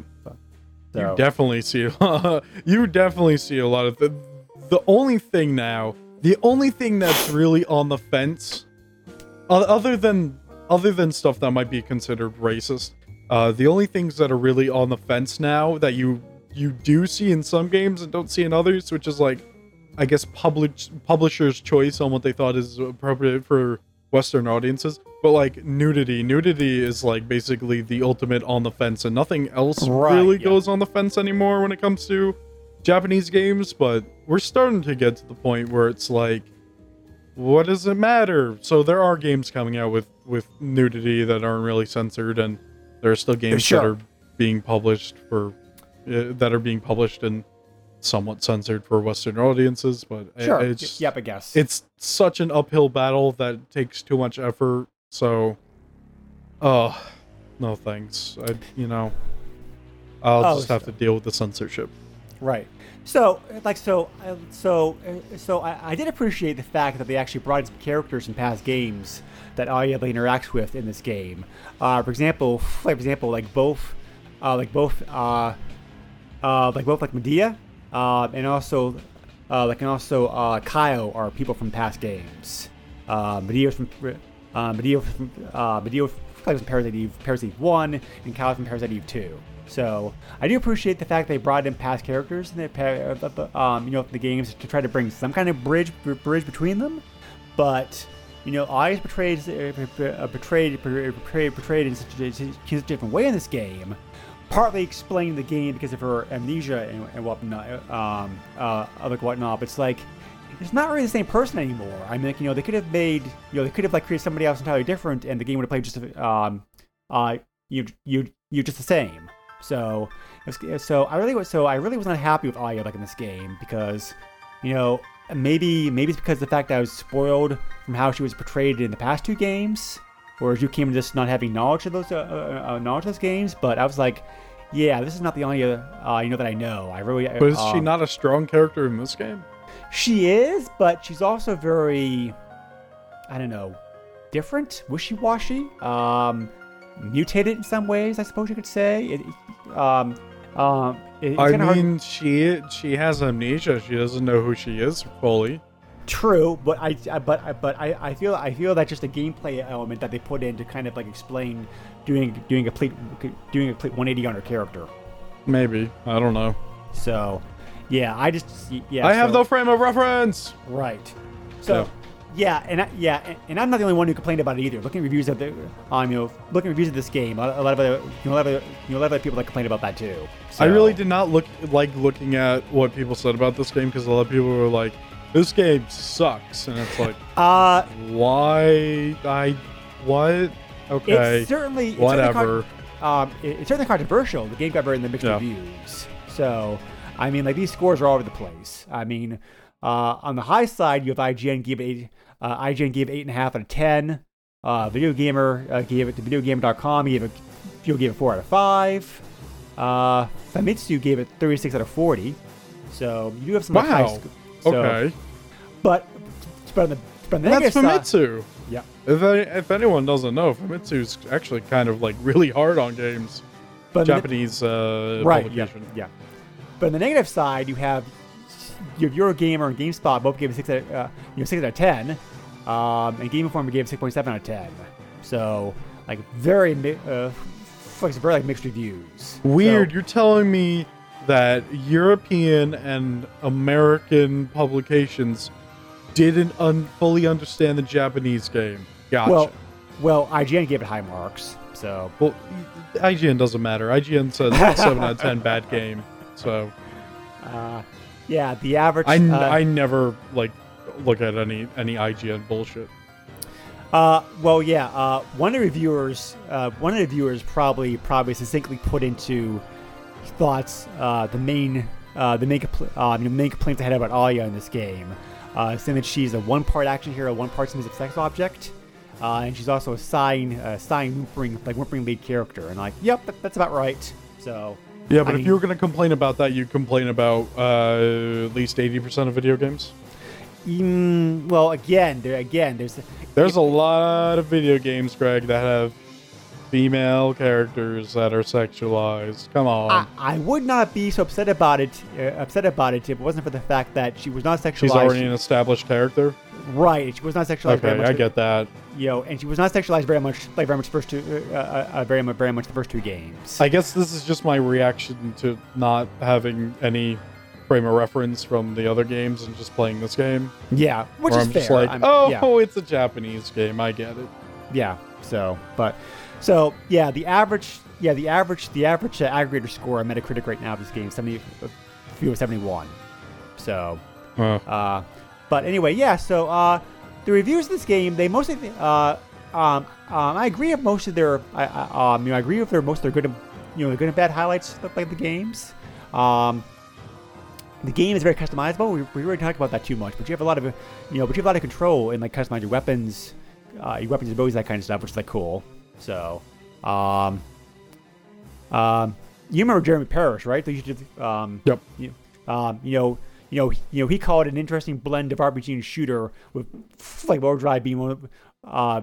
So You definitely see you definitely see a lot of the the only thing now, the only thing that's really on the fence other than other than stuff that might be considered racist, uh the only things that are really on the fence now that you you do see in some games and don't see in others, which is like I guess publish publisher's choice on what they thought is appropriate for Western audiences. But like nudity, nudity is like basically the ultimate on the fence, and nothing else Right, really yeah. goes on the fence anymore when it comes to Japanese games. But we're starting to get to the point where it's like, what does it matter? So there are games coming out with with nudity that aren't really censored, and there are still games Sure. that are being published for uh, that are being published and somewhat censored for Western audiences. But sure, it's yep, I guess. it's such an uphill battle that takes too much effort. So, oh, no thanks. I, you know, I'll Oh, just have to deal with the censorship. Right. So, like, so, uh, so, uh, so, I, I did appreciate the fact that they actually brought in some characters from past games that Aya interacts with in this game. Uh, for example, like, for example, like both, uh, like both, uh, uh, like both like Maeda, uh, and also, uh, like, and also, uh, Kyle are people from past games. Uh, Maeda from, uh, Maeda from, uh, Maeda from Parasite Eve, Parasite Eve One, and Kyle from Parasite Eve Two. So I do appreciate the fact they brought in past characters in the um, you know the games to try to bring some kind of bridge bridge between them. But you know, Aya's portrayed uh, portrayed portrayed portrayed in such, a, such a different way in this game. Partly explaining the game because of her amnesia and, and whatnot, um, uh, like whatnot. But it's like it's not really the same person anymore. I mean, like, you know, they could have made, you know, they could have like created somebody else entirely different, and the game would have played just, um, uh, you, you, you just the same. So, so I really was, so I really was not happy with Aya like in this game because, you know, maybe maybe it's because the fact that I was spoiled from how she was portrayed in the past two games, whereas you came just not having knowledge of those uh, uh, uh, knowledge of those games. But I was like, yeah, this is not the only uh, you know that I know. I really. But is she um, not a strong character in this game? She is, but she's also very, I don't know, different, wishy-washy. Um, mutated in some ways, I suppose you could say. It, um, um, it, I mean, hard... she she has amnesia. She doesn't know who she is fully. True, but I, but I, but I, I feel I feel that just a gameplay element that they put in to kind of like explain doing doing a complete doing a complete 180 on her character. Maybe I don't know. So, yeah, I just yeah. I so, have no frame of reference. Right. So. Yeah. Yeah, and I, yeah, and, and, I'm not the only one who complained about it either. Looking at reviews of the, um, you know, looking at reviews of this game, a, lot of other, you know, a lot of, you know, a lot of other people that complained about that too. So. I really did not look like looking at what people said about this game because a lot of people were like, "This game sucks," and it's like, uh, why? I what? Okay, it's certainly it's whatever. Certainly um, it, it's certainly controversial. The game got very mixed yeah. reviews, so I mean, like these scores are all over the place. I mean. Uh, on the high side, you have IGN give it uh, IGN gave eight and a half out of ten. Uh, Video Gamer uh, gave it to VideoGamer.com. He gave it, Fuel gave it four out of five. Uh, Famitsu gave it 36 out of 40. So you do have some wow. high sc- so, okay. But but on the, on the that's Famitsu. yeah. If any, if anyone doesn't know, Famitsu's actually kind of like really hard on games. But Japanese uh, right, publication. Yeah, yeah. But on the negative side, you have you have Eurogamer and GameSpot both gave it six out of, uh, you know six out of ten, um, and Game Informer gave six point seven out of ten. So like very uh, like very like mixed reviews. Weird. So, You're telling me that European and American publications didn't un- fully understand the Japanese game. Gotcha. Well, well, IGN gave it high marks. So well, IGN doesn't matter. IGN says seven out of ten bad game. So. Uh, yeah, the average. I, uh, I never like look at any any IGN bullshit. Uh, well, yeah. Uh, one of the reviewers, uh, one of the viewers probably probably succinctly put into thoughts uh, the main uh, the main compl- uh, the main complaints I had about Aya in this game, uh, saying that she's a one part action hero, one part submissive sex object, uh, and she's also a sighing, uh, sighing whimpering like whimpering lead character. And like, yep, that, that's about right. So yeah, but I if mean, you were going to complain about that, you'd complain about uh, at least eighty percent of video games. Mm, well, again, there again, there's there's a lot of video games, Greg, that have female characters that are sexualized. Come on. I, I would not be so upset about it. Uh, upset about it if it wasn't for the fact that she was not sexualized. She's already an established character. Right. She was not sexualized. Okay, I get that. You know, and she was not sexualized very much, like very much first two, uh, uh, uh, very much, very much the first two games. I guess this is just my reaction to not having any frame of reference from the other games and just playing this game. Yeah, which is I'm fair. just like, I'm, oh, yeah. it's a Japanese game. I get it. Yeah. So, but, so yeah, the average, yeah, the average, the average uh, aggregator score on Metacritic right now of this game seventy, few seventy one. So, huh. uh, but anyway, yeah. So, uh, the reviews of this game, they mostly, uh, um, um, I agree with most of their, I, I, um, you know, I agree with their most of their good, and, you know, the good and bad highlights of like the games. Um, the game is very customizable. We, we already talked about that too much, but you have a lot of, you know, but you have a lot of control in like customizing your weapons, uh, your weapons and abilities, that kind of stuff, which is like cool. So, um, um, you remember Jeremy Parish, right? They used to, um, yep. You, Um, you know, you know, you know, he called it an interesting blend of RPG and shooter with like Overdive being one of uh,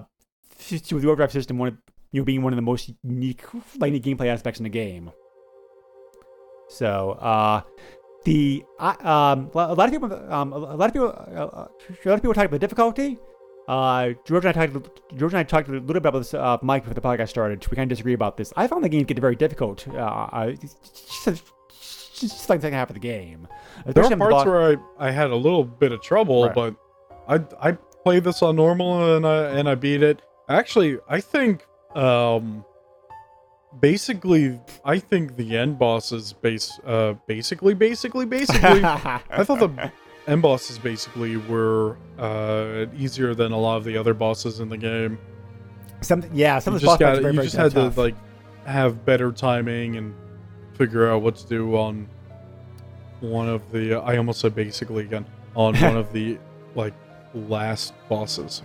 with the Overdive system one of, you know being one of the most unique like gameplay aspects in the game. So, uh, the uh, um, a lot of people, um, a lot of people, uh, a lot of people talk about difficulty. Uh, George and I talked. George and I talked a little bit about this, uh, Mike, before the podcast started. We kind of disagree about this. I found the game get very difficult. Uh, just, just like the second half of the game. There are parts the where I, I had a little bit of trouble, right. but I I played this on normal and I and I beat it. Actually, I think um basically I think the end bosses base uh basically basically basically I thought the end bosses basically were uh easier than a lot of the other bosses in the game. Some yeah, some you of the bosses got, very, you just had tough. to like have better timing and figure out what to do on one of the I almost said basically again on one of the like last bosses.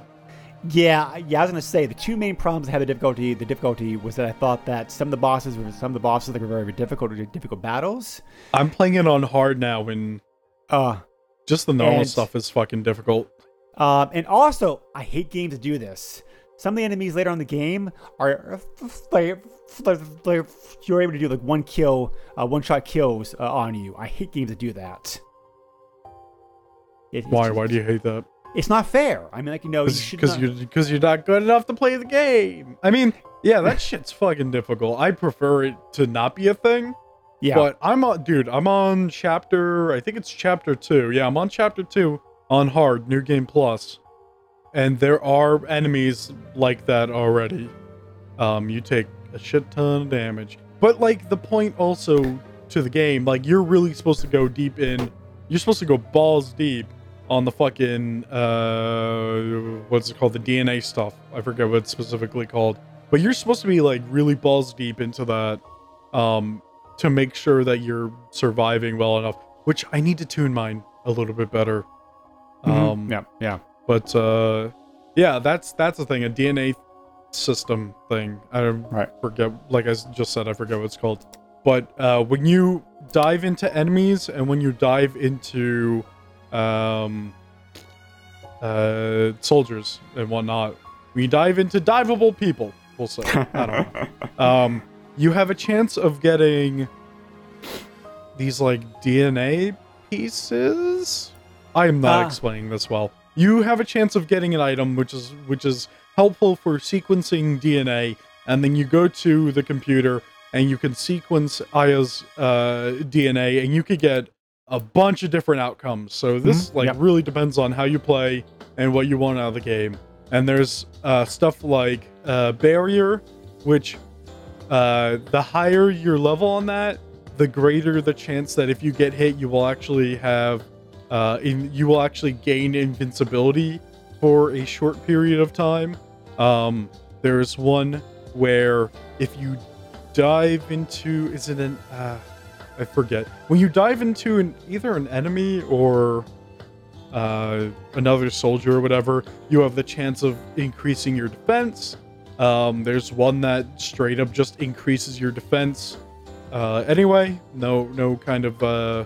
Yeah, yeah, I was gonna say the two main problems I had the difficulty. The difficulty was that I thought that some of the bosses were some of the bosses that were very, very difficult, difficult battles. I'm playing it on hard now, and uh, just the normal and, stuff is fucking difficult. Um, and also, I hate games that do this. Some of the enemies later on the game are like, you're able to do like one kill, uh, one shot kills uh, on you. I hate games that do that. It, Why? Just, Why do you hate that? it's not fair. I mean, like you know, because you are because you're not good enough to play the game. I mean, yeah, that shit's fucking difficult. I prefer it to not be a thing. Yeah, but I'm on, dude. I'm on chapter. I think it's chapter two. Yeah, I'm on chapter two on hard, new game plus, and there are enemies like that already. Um, you take a shit ton of damage, but like the point also to the game, like you're really supposed to go deep in. You're supposed to go balls deep on the fucking uh what's it called the dna stuff i forget what it's specifically called but you're supposed to be like really balls deep into that um to make sure that you're surviving well enough which i need to tune mine a little bit better mm-hmm. um yeah yeah but uh yeah that's that's the thing a dna system thing i right. forget like i just said i forget what it's called but uh when you dive into enemies and when you dive into um, uh, soldiers and whatnot. We dive into diveable people. We'll say. I don't know. Um, you have a chance of getting these like DNA pieces. I am not ah. explaining this well. You have a chance of getting an item which is which is helpful for sequencing DNA, and then you go to the computer and you can sequence Aya's uh, DNA, and you could get a bunch of different outcomes. So this mm-hmm. like yep. really depends on how you play and what you want out of the game. And there's uh, stuff like uh, barrier, which uh, the higher your level on that, the greater the chance that if you get hit, you will actually have uh, in, you will actually gain invincibility for a short period of time. Um, there's one where if you dive into is it an uh, I forget. When you dive into an either an enemy or uh, another soldier or whatever, you have the chance of increasing your defense. Um, there's one that straight up just increases your defense. Uh, anyway, no no kind of uh,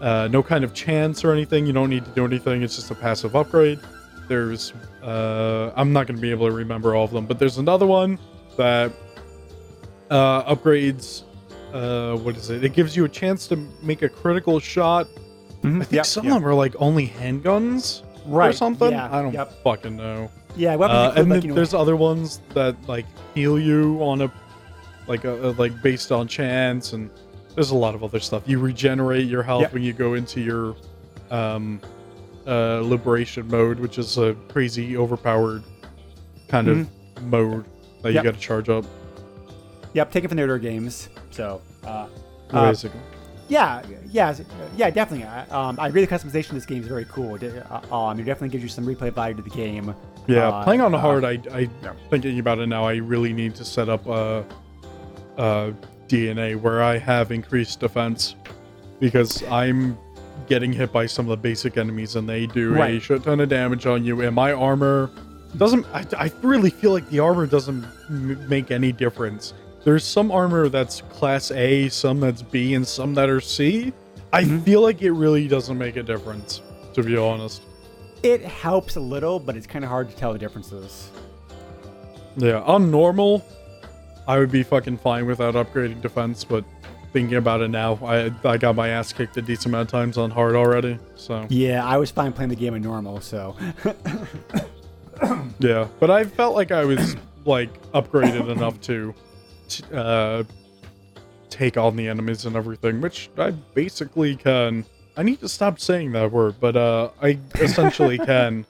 uh, no kind of chance or anything. You don't need to do anything. It's just a passive upgrade. There's uh, I'm not going to be able to remember all of them, but there's another one that uh, upgrades uh, what is it? It gives you a chance to make a critical shot. Mm-hmm. I think yep, some yep. of them are like only handguns right. or something. Yeah, I don't yep. fucking know. Yeah, uh, and like, there's other ones that like heal you on a like a, like based on chance, and there's a lot of other stuff. You regenerate your health when you go into your um, uh, liberation mode, which is a crazy overpowered kind mm-hmm. of mode that you got to charge up. Yep, taken from the other games. So, uh, uh, yeah, yeah, yeah, definitely. Um, I agree. The customization of this game is very cool. Uh, um, it definitely gives you some replay value to the game. Yeah, uh, playing on uh, hard, I, I yeah. thinking about it now. I really need to set up a, a DNA where I have increased defense because I'm getting hit by some of the basic enemies and they do right. a shit ton of damage on you. And my armor doesn't. I, I really feel like the armor doesn't m- make any difference there's some armor that's class A, some that's B, and some that are C. I Mhm. feel like it really doesn't make a difference, to be honest. It helps a little, but it's kind of hard to tell the differences. Yeah, on normal, I would be fucking fine without upgrading defense, but thinking about it now, I I got my ass kicked a decent amount of times on hard already. So Yeah, I was fine playing the game in normal, so yeah, but I felt like I was like upgraded enough to, t- uh, take on the enemies and everything, which I basically can. I need to stop saying that word, but uh, I essentially can,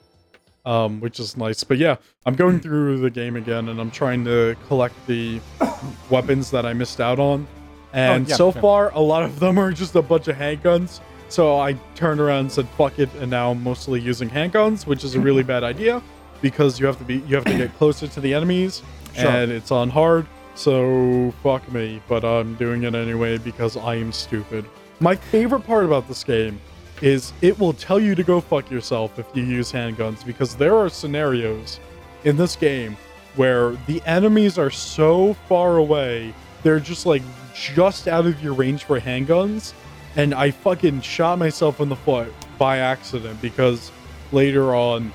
um, which is nice. But yeah, I'm going through the game again, and I'm trying to collect the weapons that I missed out on. And yeah, so yeah. far, a lot of them are just a bunch of handguns. So I turned around and said, "Fuck it," and now I'm mostly using handguns, which is a really bad idea because you have to be you have to get closer to the enemies, Sure. and it's on hard. So fuck me, but I'm doing it anyway because I am stupid. My favorite part about this game is it will tell you to go fuck yourself if you use handguns because there are scenarios in this game where the enemies are so far away, they're just like just out of your range for handguns. And I fucking shot myself in the foot by accident because later on,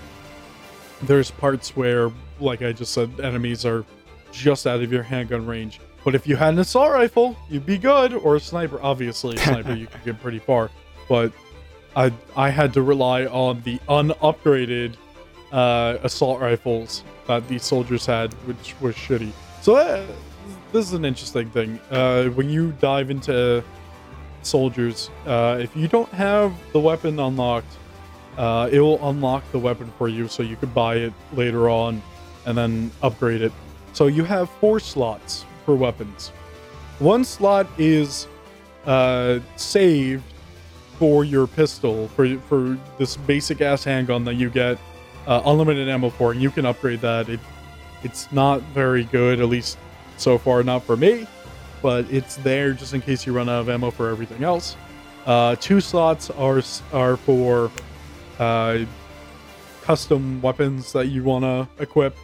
there's parts where, like I just said, enemies are just out of your handgun range. But if you had an assault rifle, you'd be good, or a sniper. Obviously, a sniper you could get pretty far. But I I had to rely on the unupgraded uh, assault rifles that these soldiers had, which was shitty. So uh, this is an interesting thing. Uh, when you dive into soldiers, uh, if you don't have the weapon unlocked, uh, it will unlock the weapon for you, so you could buy it later on and then upgrade it. So you have four slots for weapons. One slot is uh, saved for your pistol for for this basic ass handgun that you get uh, unlimited ammo for, and you can upgrade that. It it's not very good, at least so far, not for me, but it's there just in case you run out of ammo for everything else. Uh, two slots are are for uh, custom weapons that you want to equip,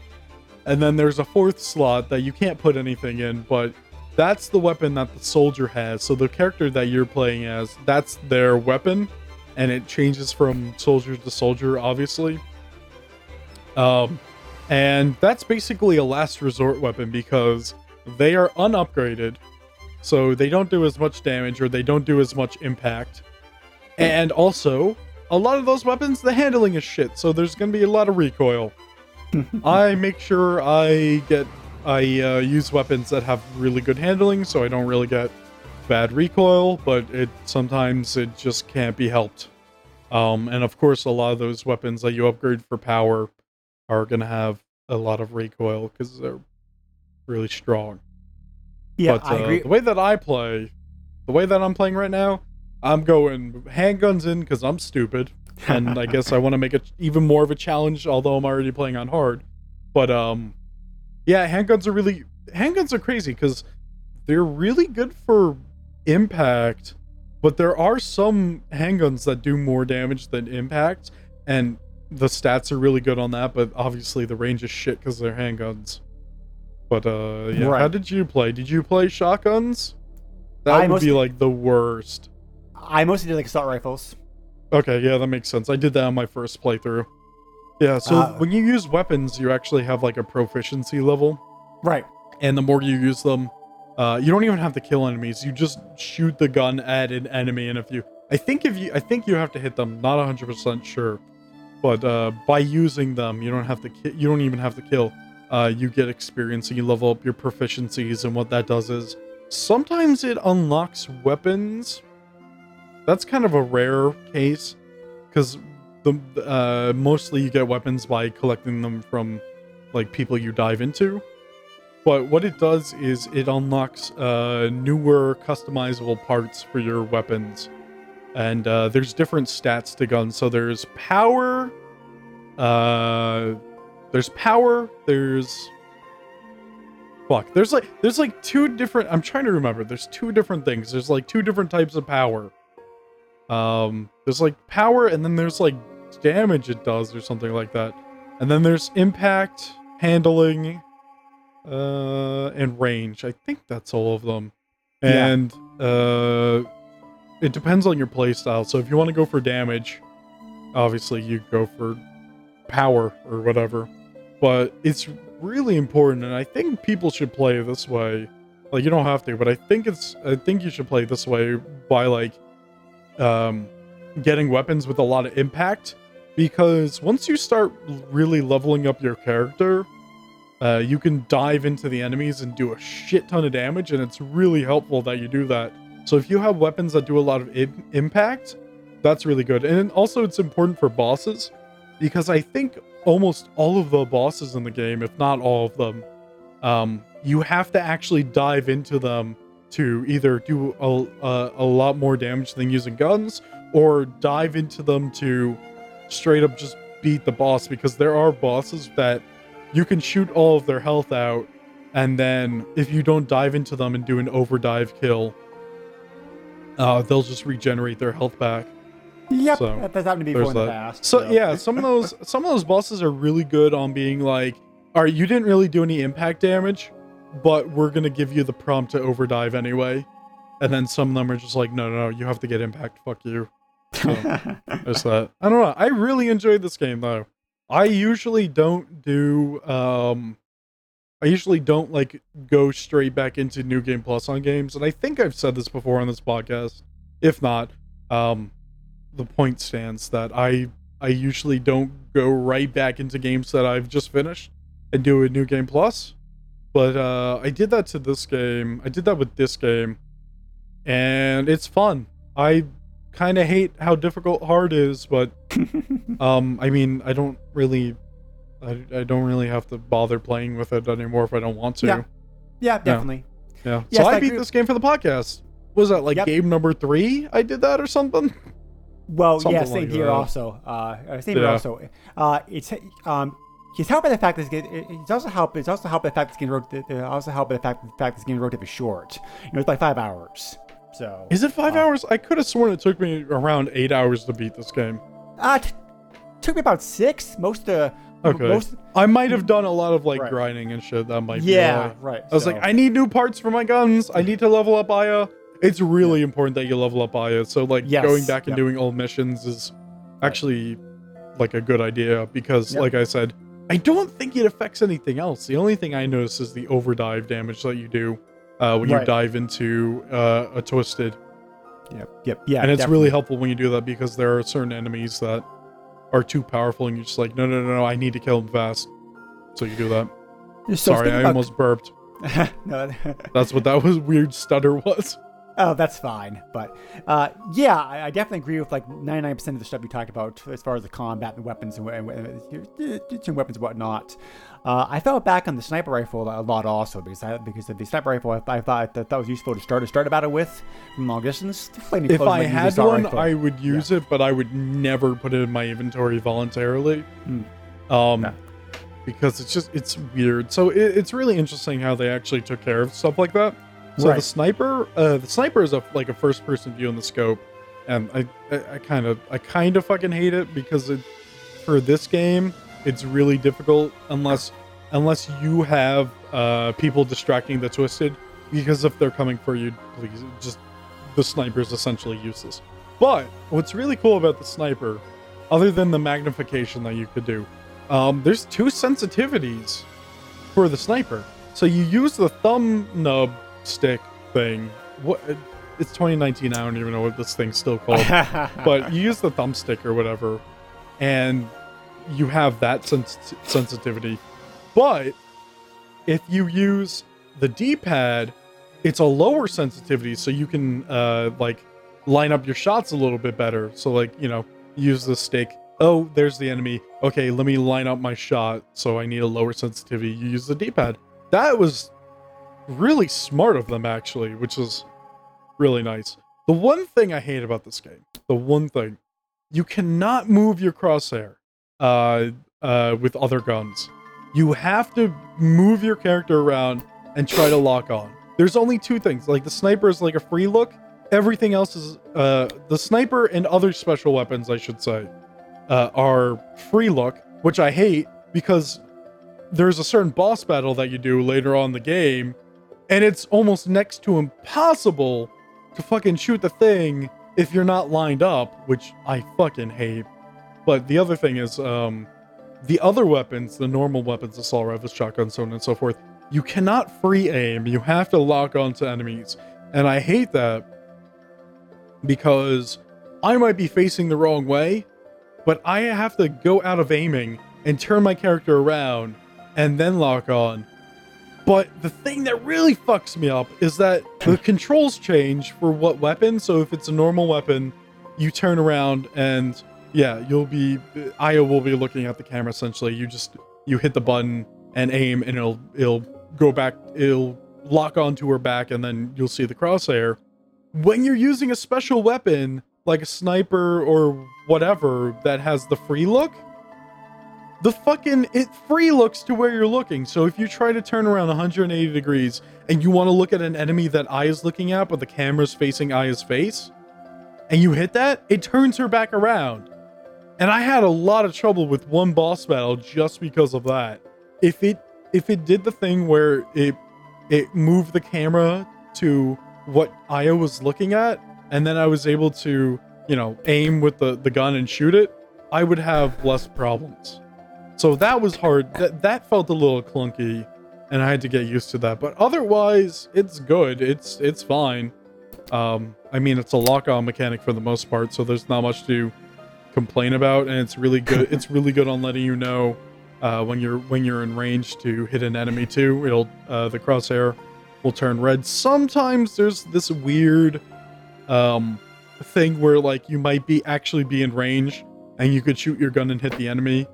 and then there's a fourth slot that you can't put anything in, but that's the weapon that the soldier has. So the character that you're playing as, that's their weapon, and it changes from soldier to soldier, obviously. Um, and that's basically a last resort weapon because they are unupgraded, so they don't do as much damage or they don't do as much impact. And also, a lot of those weapons, the handling is shit, so there's gonna be a lot of recoil. I make sure I get I uh, use weapons that have really good handling, so I don't really get bad recoil. But it sometimes it just can't be helped. Um, and of course, a lot of those weapons that you upgrade for power are gonna have a lot of recoil because they're really strong. yeah, but I uh, agree. the way that I play, the way that I'm playing right now, I'm going handguns in because I'm stupid, and I guess I want to make it even more of a challenge. Although I'm already playing on hard, but um, yeah, handguns are really handguns are crazy because they're really good for impact, but there are some handguns that do more damage than impact, and the stats are really good on that. But obviously, the range is shit because they're handguns. But uh, yeah, how did you play? Did you play shotguns? That I would mostly- be like the worst. I mostly did like assault rifles. Okay, yeah, that makes sense. I did that on my first playthrough. Yeah, so Uh, when you use weapons, you actually have like a proficiency level, Right. and the more you use them, uh, you don't even have to kill enemies. You just shoot the gun at an enemy, and if you, I think if you, I think you have to hit them. Not hundred percent sure, but uh, by using them, you don't have to, ki- you don't even have to kill. Uh, you get experience and you level up your proficiencies, and what that does is sometimes it unlocks weapons. That's kind of a rare case, because the uh, mostly you get weapons by collecting them from like people you dive into. But what it does is it unlocks uh, newer customizable parts for your weapons, and uh, there's different stats to guns. So there's power, uh, there's power, there's fuck, there's like there's like two different. I'm trying to remember. There's two different things. There's like two different types of power. Um, there's like power, and then there's like damage it does, or something like that. And then there's impact, handling, uh, and range. I think that's all of them. Yeah. And uh, it depends on your playstyle. So if you want to go for damage, obviously you go for power or whatever. But it's really important, and I think people should play this way. Like you don't have to, but I think it's I think you should play this way by like um getting weapons with a lot of impact because once you start really leveling up your character, uh, you can dive into the enemies and do a shit ton of damage, and it's really helpful that you do that. So if you have weapons that do a lot of Im- impact, that's really good. And also, it's important for bosses because I think almost all of the bosses in the game, if not all of them, um, you have to actually dive into them to either do a, a, a lot more damage than using guns or dive into them to straight up just beat the boss because there are bosses that you can shoot all of their health out and then if you don't dive into them and do an overdive kill uh, they'll just regenerate their health back. Yep, So, that's happened to there's before in the past. so. yeah some of those some of those bosses are really good on being like all right you didn't really do any impact damage but we're gonna give you the prompt to overdive anyway and then some of them are just like no no no you have to get impact fuck you so there's that. I don't know. I really enjoyed this game though. I usually don't do um I usually don't like go straight back into new game plus on games and I think I've said this before on this podcast. If not, um the point stands that I I usually don't go right back into games that I've just finished and do a new game plus. But uh I did that to this game. I did that with this game and it's fun. I kind of hate how difficult hard is, but um, I mean, I don't really, I, I don't really have to bother playing with it anymore if I don't want to. Yeah. yeah, definitely. Yeah. Yes, so I, I beat agree- this game for the podcast. Was that like Yep. game number three? I did that or something. Well, Something yeah, same like here that. also. Uh, same here also. Uh, it's um, he's helped by the fact this game. it- It's also helped. It's also helped by the fact this game wrote. Uh, also helped by the fact the fact this game relatively short. You know, it's like five hours. So Is it five Uh, hours? I could have sworn it took me around eight hours to beat this game. uh, t- took me about six. Most of the Okay. most I might have done a lot of like Right. grinding and shit. That might yeah, be right. I was so- like, I need new parts for my guns. I need to level up Aya. It's really important that you level up Aya. So like Yes, going back and yep. doing old missions is actually like a good idea because Yep. like I said, I don't think it affects anything else. The only thing I notice is the overdive damage that you do uh, when you Right. dive into uh, a twisted. Yep. Yep. Yeah. and it's definitely. really helpful when you do that because there are certain enemies that are too powerful and you're just like, no, no, no, no, I need to kill them fast. So you do that. So Sorry, I about- almost burped. no, That's what that was weird stutter was. Oh, that's fine. But uh, yeah, I, I definitely agree with like 99% of the stuff you talked about as far as the combat and weapons and, and, weapons and whatnot. Uh, I fell back on the sniper rifle a lot also because I, because of the sniper rifle I, I thought that, was useful to start to start a battle with from long distance. If I might use a had one, rifle. I would use it, but I would never put it in my inventory voluntarily. Hmm. Um, No. because it's just it's weird. So it, it's really interesting how they actually took care of stuff like that. So the sniper, uh, the sniper is a like a first person view in the scope, and I I kind of I kind of fucking hate it because it for this game it's really difficult unless unless you have uh people distracting the twisted because if they're coming for you, please just the sniper is essentially useless. But what's really cool about the sniper, other than the magnification that you could do, um, there's two sensitivities for the sniper. So you use the thumb nub stick thing. What? It's 2019. I don't even know what this thing's still called. but you use the thumbstick or whatever, and you have that sens- sensitivity. But if you use the D-pad, it's a lower sensitivity, so you can uh, like line up your shots a little bit better. So like you know, use the stick. Oh, there's the enemy. Okay, let me line up my shot. So I need a lower sensitivity. You use the D-pad. That was really smart of them actually, which is really nice. The one thing I hate about this game, the one thing, you cannot move your crosshair uh, uh, with other guns. You have to move your character around and try to lock on. There's only two things. Like the sniper is like a free look. Everything else is uh, the sniper and other special weapons, I should say, uh, are free look, which I hate because there's a certain boss battle that you do later on the game, and it's almost next to impossible to fucking shoot the thing if you're not lined up, which I fucking hate. But the other thing is, um, the other weapons, the normal weapons, assault rifles, shotguns, so on and so forth, you cannot free aim. You have to lock onto enemies, and I hate that because I might be facing the wrong way, but I have to go out of aiming and turn my character around and then lock on. But the thing that really fucks me up is that the controls change for what weapon. So if it's a normal weapon, you turn around and yeah, you'll be Aya will be looking at the camera essentially. You just you hit the button and aim and it'll it'll go back it'll lock onto her back and then you'll see the crosshair. When you're using a special weapon like a sniper or whatever that has the free look, the fucking it free looks to where you're looking. So if you try to turn around 180 degrees and you want to look at an enemy that Aya is looking at, but the camera's facing Aya's face, and you hit that, it turns her back around. And I had a lot of trouble with one boss battle just because of that. If it if it did the thing where it it moved the camera to what Aya was looking at, and then I was able to, you know, aim with the, the gun and shoot it, I would have less problems. So that was hard. That that felt a little clunky, and I had to get used to that. But otherwise, it's good. It's it's fine. Um, I mean, it's a lock-on mechanic for the most part, so there's not much to complain about, and it's really good. it's really good on letting you know uh, when you're when you're in range to hit an enemy too. It'll uh, the crosshair will turn red. Sometimes there's this weird um, thing where like you might be actually be in range and you could shoot your gun and hit the enemy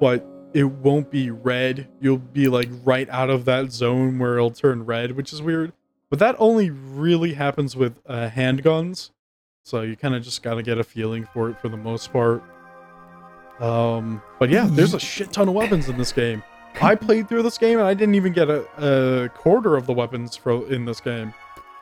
but it won't be red. You'll be like right out of that zone where it'll turn red, which is weird. But that only really happens with uh, handguns. So you kind of just got to get a feeling for it for the most part. Um, but yeah, there's a shit ton of weapons in this game. I played through this game and I didn't even get a, a quarter of the weapons for in this game.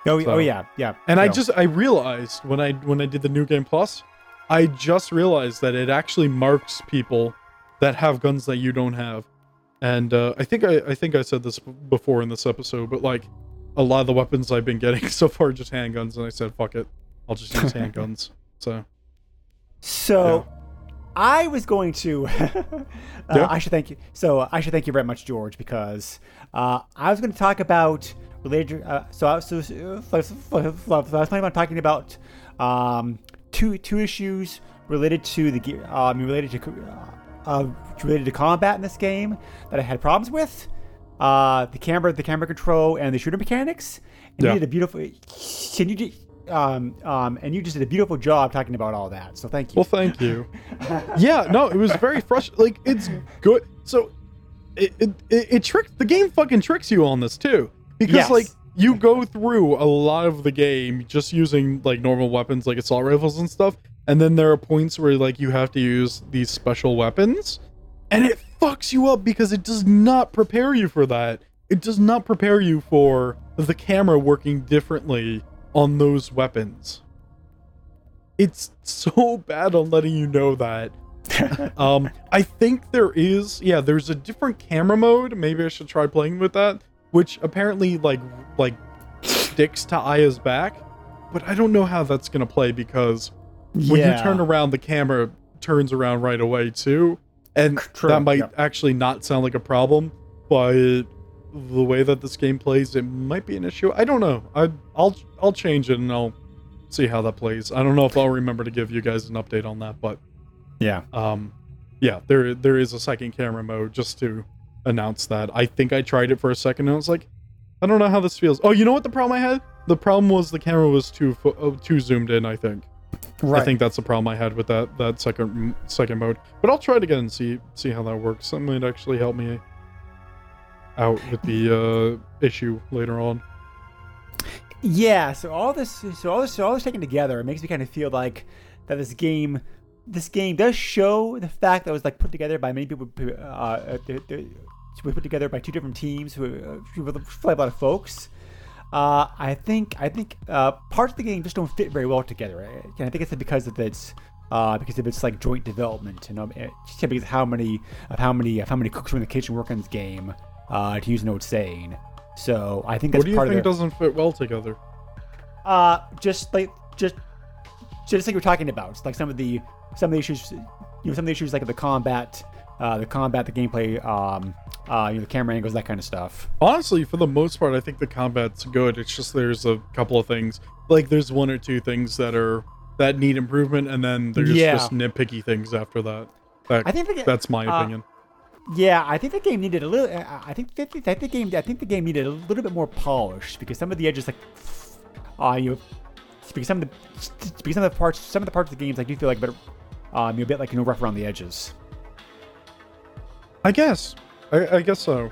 Oh, so, oh yeah, yeah. And I just I realized when I when I did the new game plus, I just realized that it actually marks people that have guns that you don't have. And uh, I think I, I think I said this before in this episode, but like a lot of the weapons I've been getting so far just handguns, and I said fuck it, I'll just use handguns. So, so yeah. I was going to. uh, yeah. I should thank you. So I should thank you very much, George, because uh, I was going to talk about related. Uh, so I was, so, so, so, I was planning on talking about um, two two issues related to the um, related to uh, related to combat in this game that I had problems with. Uh, the camera, the camera control, and the shooter mechanics. And yeah. you did a beautiful. Can you um, um, and you just did a beautiful job talking about all that. So thank you. Well, thank you. yeah, no, it was very frustrating. Like it's good. So it, it it, it tricks the game. Fucking tricks you on this too, because yes. like you go through a lot of the game just using like normal weapons like assault rifles and stuff and then there are points where like you have to use these special weapons. And it fucks you up because it does not prepare you for that. It does not prepare you for the camera working differently on those weapons. It's so bad on letting you know that. Um i think there is yeah there's a different camera mode. Maybe i should try playing with that which apparently like like sticks to aya's back. But i don't know how that's gonna play because when yeah. you turn around, the camera turns around right away too, and True. that might actually not sound like a problem, but the way that this game plays, it might be an issue. I don't know. I I'll I'll change it and I'll see how that plays. I don't know if I'll remember to give you guys an update on that, but yeah, um, yeah, there there is a second camera mode just to announce that. I think I tried it for a second and I was like, I don't know how this feels. Oh, you know what the problem I had? The problem was the camera was too fo- too zoomed in. I think. Right. I think that's the problem I had with that that second second mode. But I'll try it again and see see how that works. That might actually help me out with the uh, issue later on. Yeah. So all this, so all this, so all this taken together, it makes me kind of feel like that this game, this game does show the fact that it was like put together by many people. Uh, uh was put together by two different teams who, uh, who a lot of folks. Uh, I think I think uh, parts of the game just don't fit very well together. And I think it's because of its uh, because of its like joint development and um, just because how many of how many of how many cooks were in the kitchen work on this game. Uh, to use an old saying. So I think that's what do you think of the, doesn't fit well together? Uh, just like just just like you're talking about, like some of the some of the issues, you know, some of the issues like the combat, uh, the combat, the gameplay, um, uh, you know, the camera angles, that kind of stuff. Honestly, for the most part, I think the combat's good. It's just there's a couple of things, like there's one or two things that are that need improvement, and then there's Yeah. just nitpicky things after that. That I think the, that's my uh, opinion. Yeah, I think the game needed a little. I I think I think the game. I think the game needed a little bit more polish because some of the edges, like, uh, you know, because some of the because some of the parts, some of the parts of the games, I do feel like, a bit, um, you're a bit like you know rough around the edges. I guess. I, I guess so.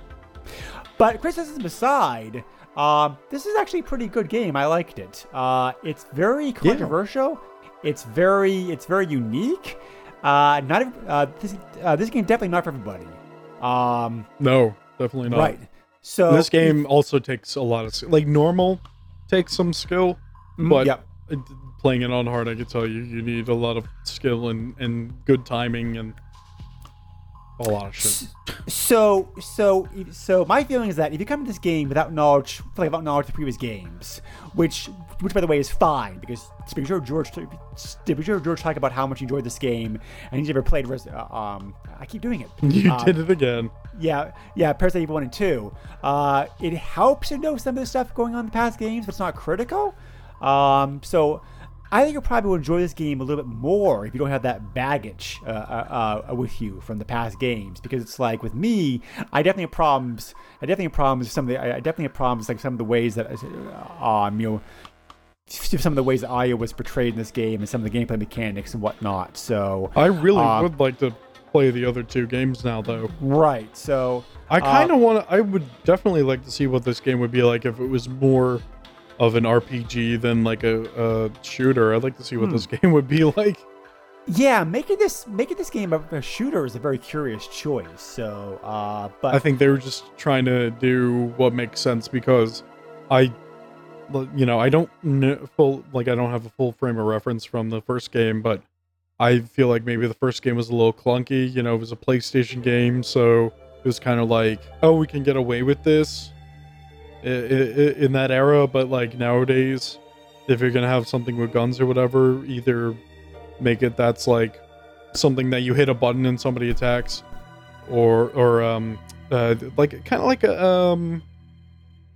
But criticism aside, um, this is actually a pretty good game. I liked it. Uh, it's very controversial. It's very it's very unique. Uh, not uh, this uh, this game definitely not for everybody. Um, No, definitely not. right. So this game also takes a lot of skill. Like normal takes some skill, Mm, but yep. playing it on hard, I can tell you, you need a lot of skill and, and good timing and a lot of shit. So, so, so, my feeling is that if you come to this game without knowledge, like without knowledge of previous games, which, which by the way is fine because to be sure George, to sure George talked about how much he enjoyed this game and he's never played. Res- uh, um, I keep doing it. You Uh, did it again. Yeah, yeah, Parasite Eve 1 and 2. Uh, it helps to know some of the stuff going on in the past games, but it's not critical. Um, so I think you'll probably will enjoy this game a little bit more if you don't have that baggage uh, uh, uh, with you from the past games. Because it's like with me, I definitely have problems. I definitely have problems with some of the. I definitely have problems like some of the ways that, uh, um, you know, some of the ways that Aya was portrayed in this game and some of the gameplay mechanics and whatnot. So I really uh, would like to play the other two games now, though. right. So I Uh, kind of want to. I would definitely like to see what this game would be like if it was more of an RPG than like a, a shooter. I'd like to see what Hmm. this game would be like. Yeah, making this making this game a, shooter is a very curious choice. So, uh, but I think they were just trying to do what makes sense because I, you know, I don't know full like I don't have a full frame of reference from the first game, but I feel like maybe the first game was a little clunky. You know, it was a PlayStation game, so it was kind of like, oh, we can get away with this in that era, but like nowadays, if you're gonna have something with guns or whatever, either make it that's like something that you hit a button and somebody attacks, or or um uh like kind of like a um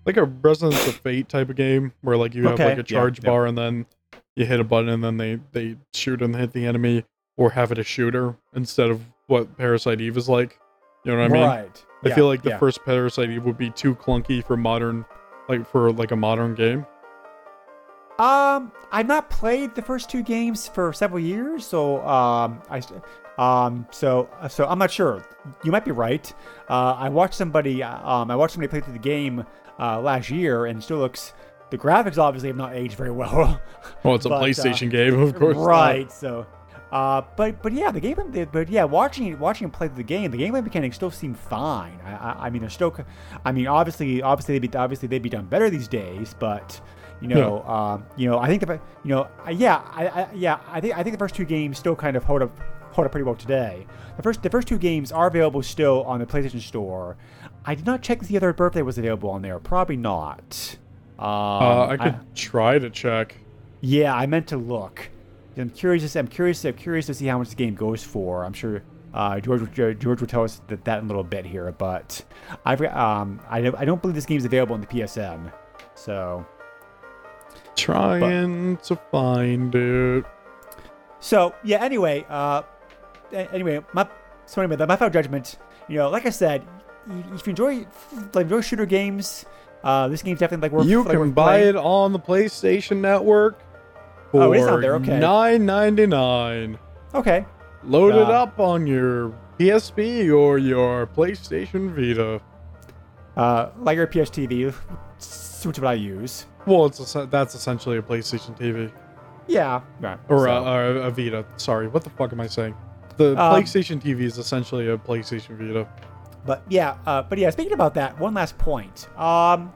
like a Resonance of Fate type of game where like you have like a charge yeah. bar and then you hit a button and then they they shoot and hit the enemy, or have it a shooter instead of what Parasite Eve is like. You know what I mean? right. I Yeah, feel like the yeah. first Parasite would be too clunky for modern, like for like a modern game. Um, I've not played the first two games for several years, so um, I, um, so so I'm not sure. You might be right. Uh, I watched somebody, um, I watched somebody play through the game uh, last year, and it still looks. The graphics obviously have not aged very well. Well, it's a But, uh, PlayStation game, of course. not. right. So, uh, but but yeah, the game, but yeah, watching watching him play the game, the gameplay mechanics still seem fine. I, I, I mean, they're still, I mean, obviously, obviously they'd be obviously they'd be done better these days, but you know, um, you know, I think the, you know, yeah, I, I yeah, I think I think the first two games still kind of hold up hold up pretty well today. The first the first two games are available still on the PlayStation Store. I did not check if the other birthday was available on there. Probably not. Um, Uh, I could try to check. yeah, I meant to look. I'm curious. To, I'm curious. I'm curious to see how much the game goes for. I'm sure uh, George George will tell us that, that in a little bit here. But I've um I don't, I don't believe this game is available on the PSN. So Trying to find it. so yeah. Anyway, uh, anyway, my so anyway, my final judgment. You know, like I said, if you enjoy like enjoy shooter games, uh, this game's definitely like worth. You like, can worth buy playing. it on the PlayStation Network Oh, it is on there, okay. nine ninety nine. Okay. Load it Uh, up on your PSP or your PlayStation Vita. Uh, like your PS TV, which is what I use. Well, it's es- that's essentially a PlayStation TV Yeah. Right. or so- a, a, a Vita. Sorry, what the fuck am I saying? The Um, PlayStation TV is essentially a PlayStation Vita. But yeah, uh, but yeah. Speaking about that, one last point. Um,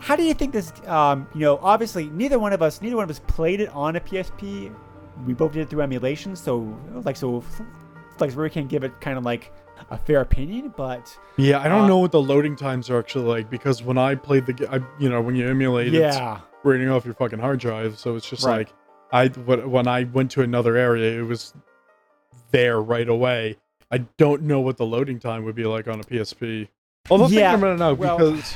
how do you think this? Um, you know, obviously, neither one of us, neither one of us played it on a PSP. We both did it through emulation, so like, so like, we can't give it kind of like a fair opinion. But Yeah, I don't Uh, know what the loading times are actually like because when I played the, I, you know, when you emulate, it's yeah, rating off your fucking hard drive, so it's just Right. like I when I went to another area, it was there right away. I don't know what the loading time would be like on a PSP. Although Yeah, thinking about it now, well- because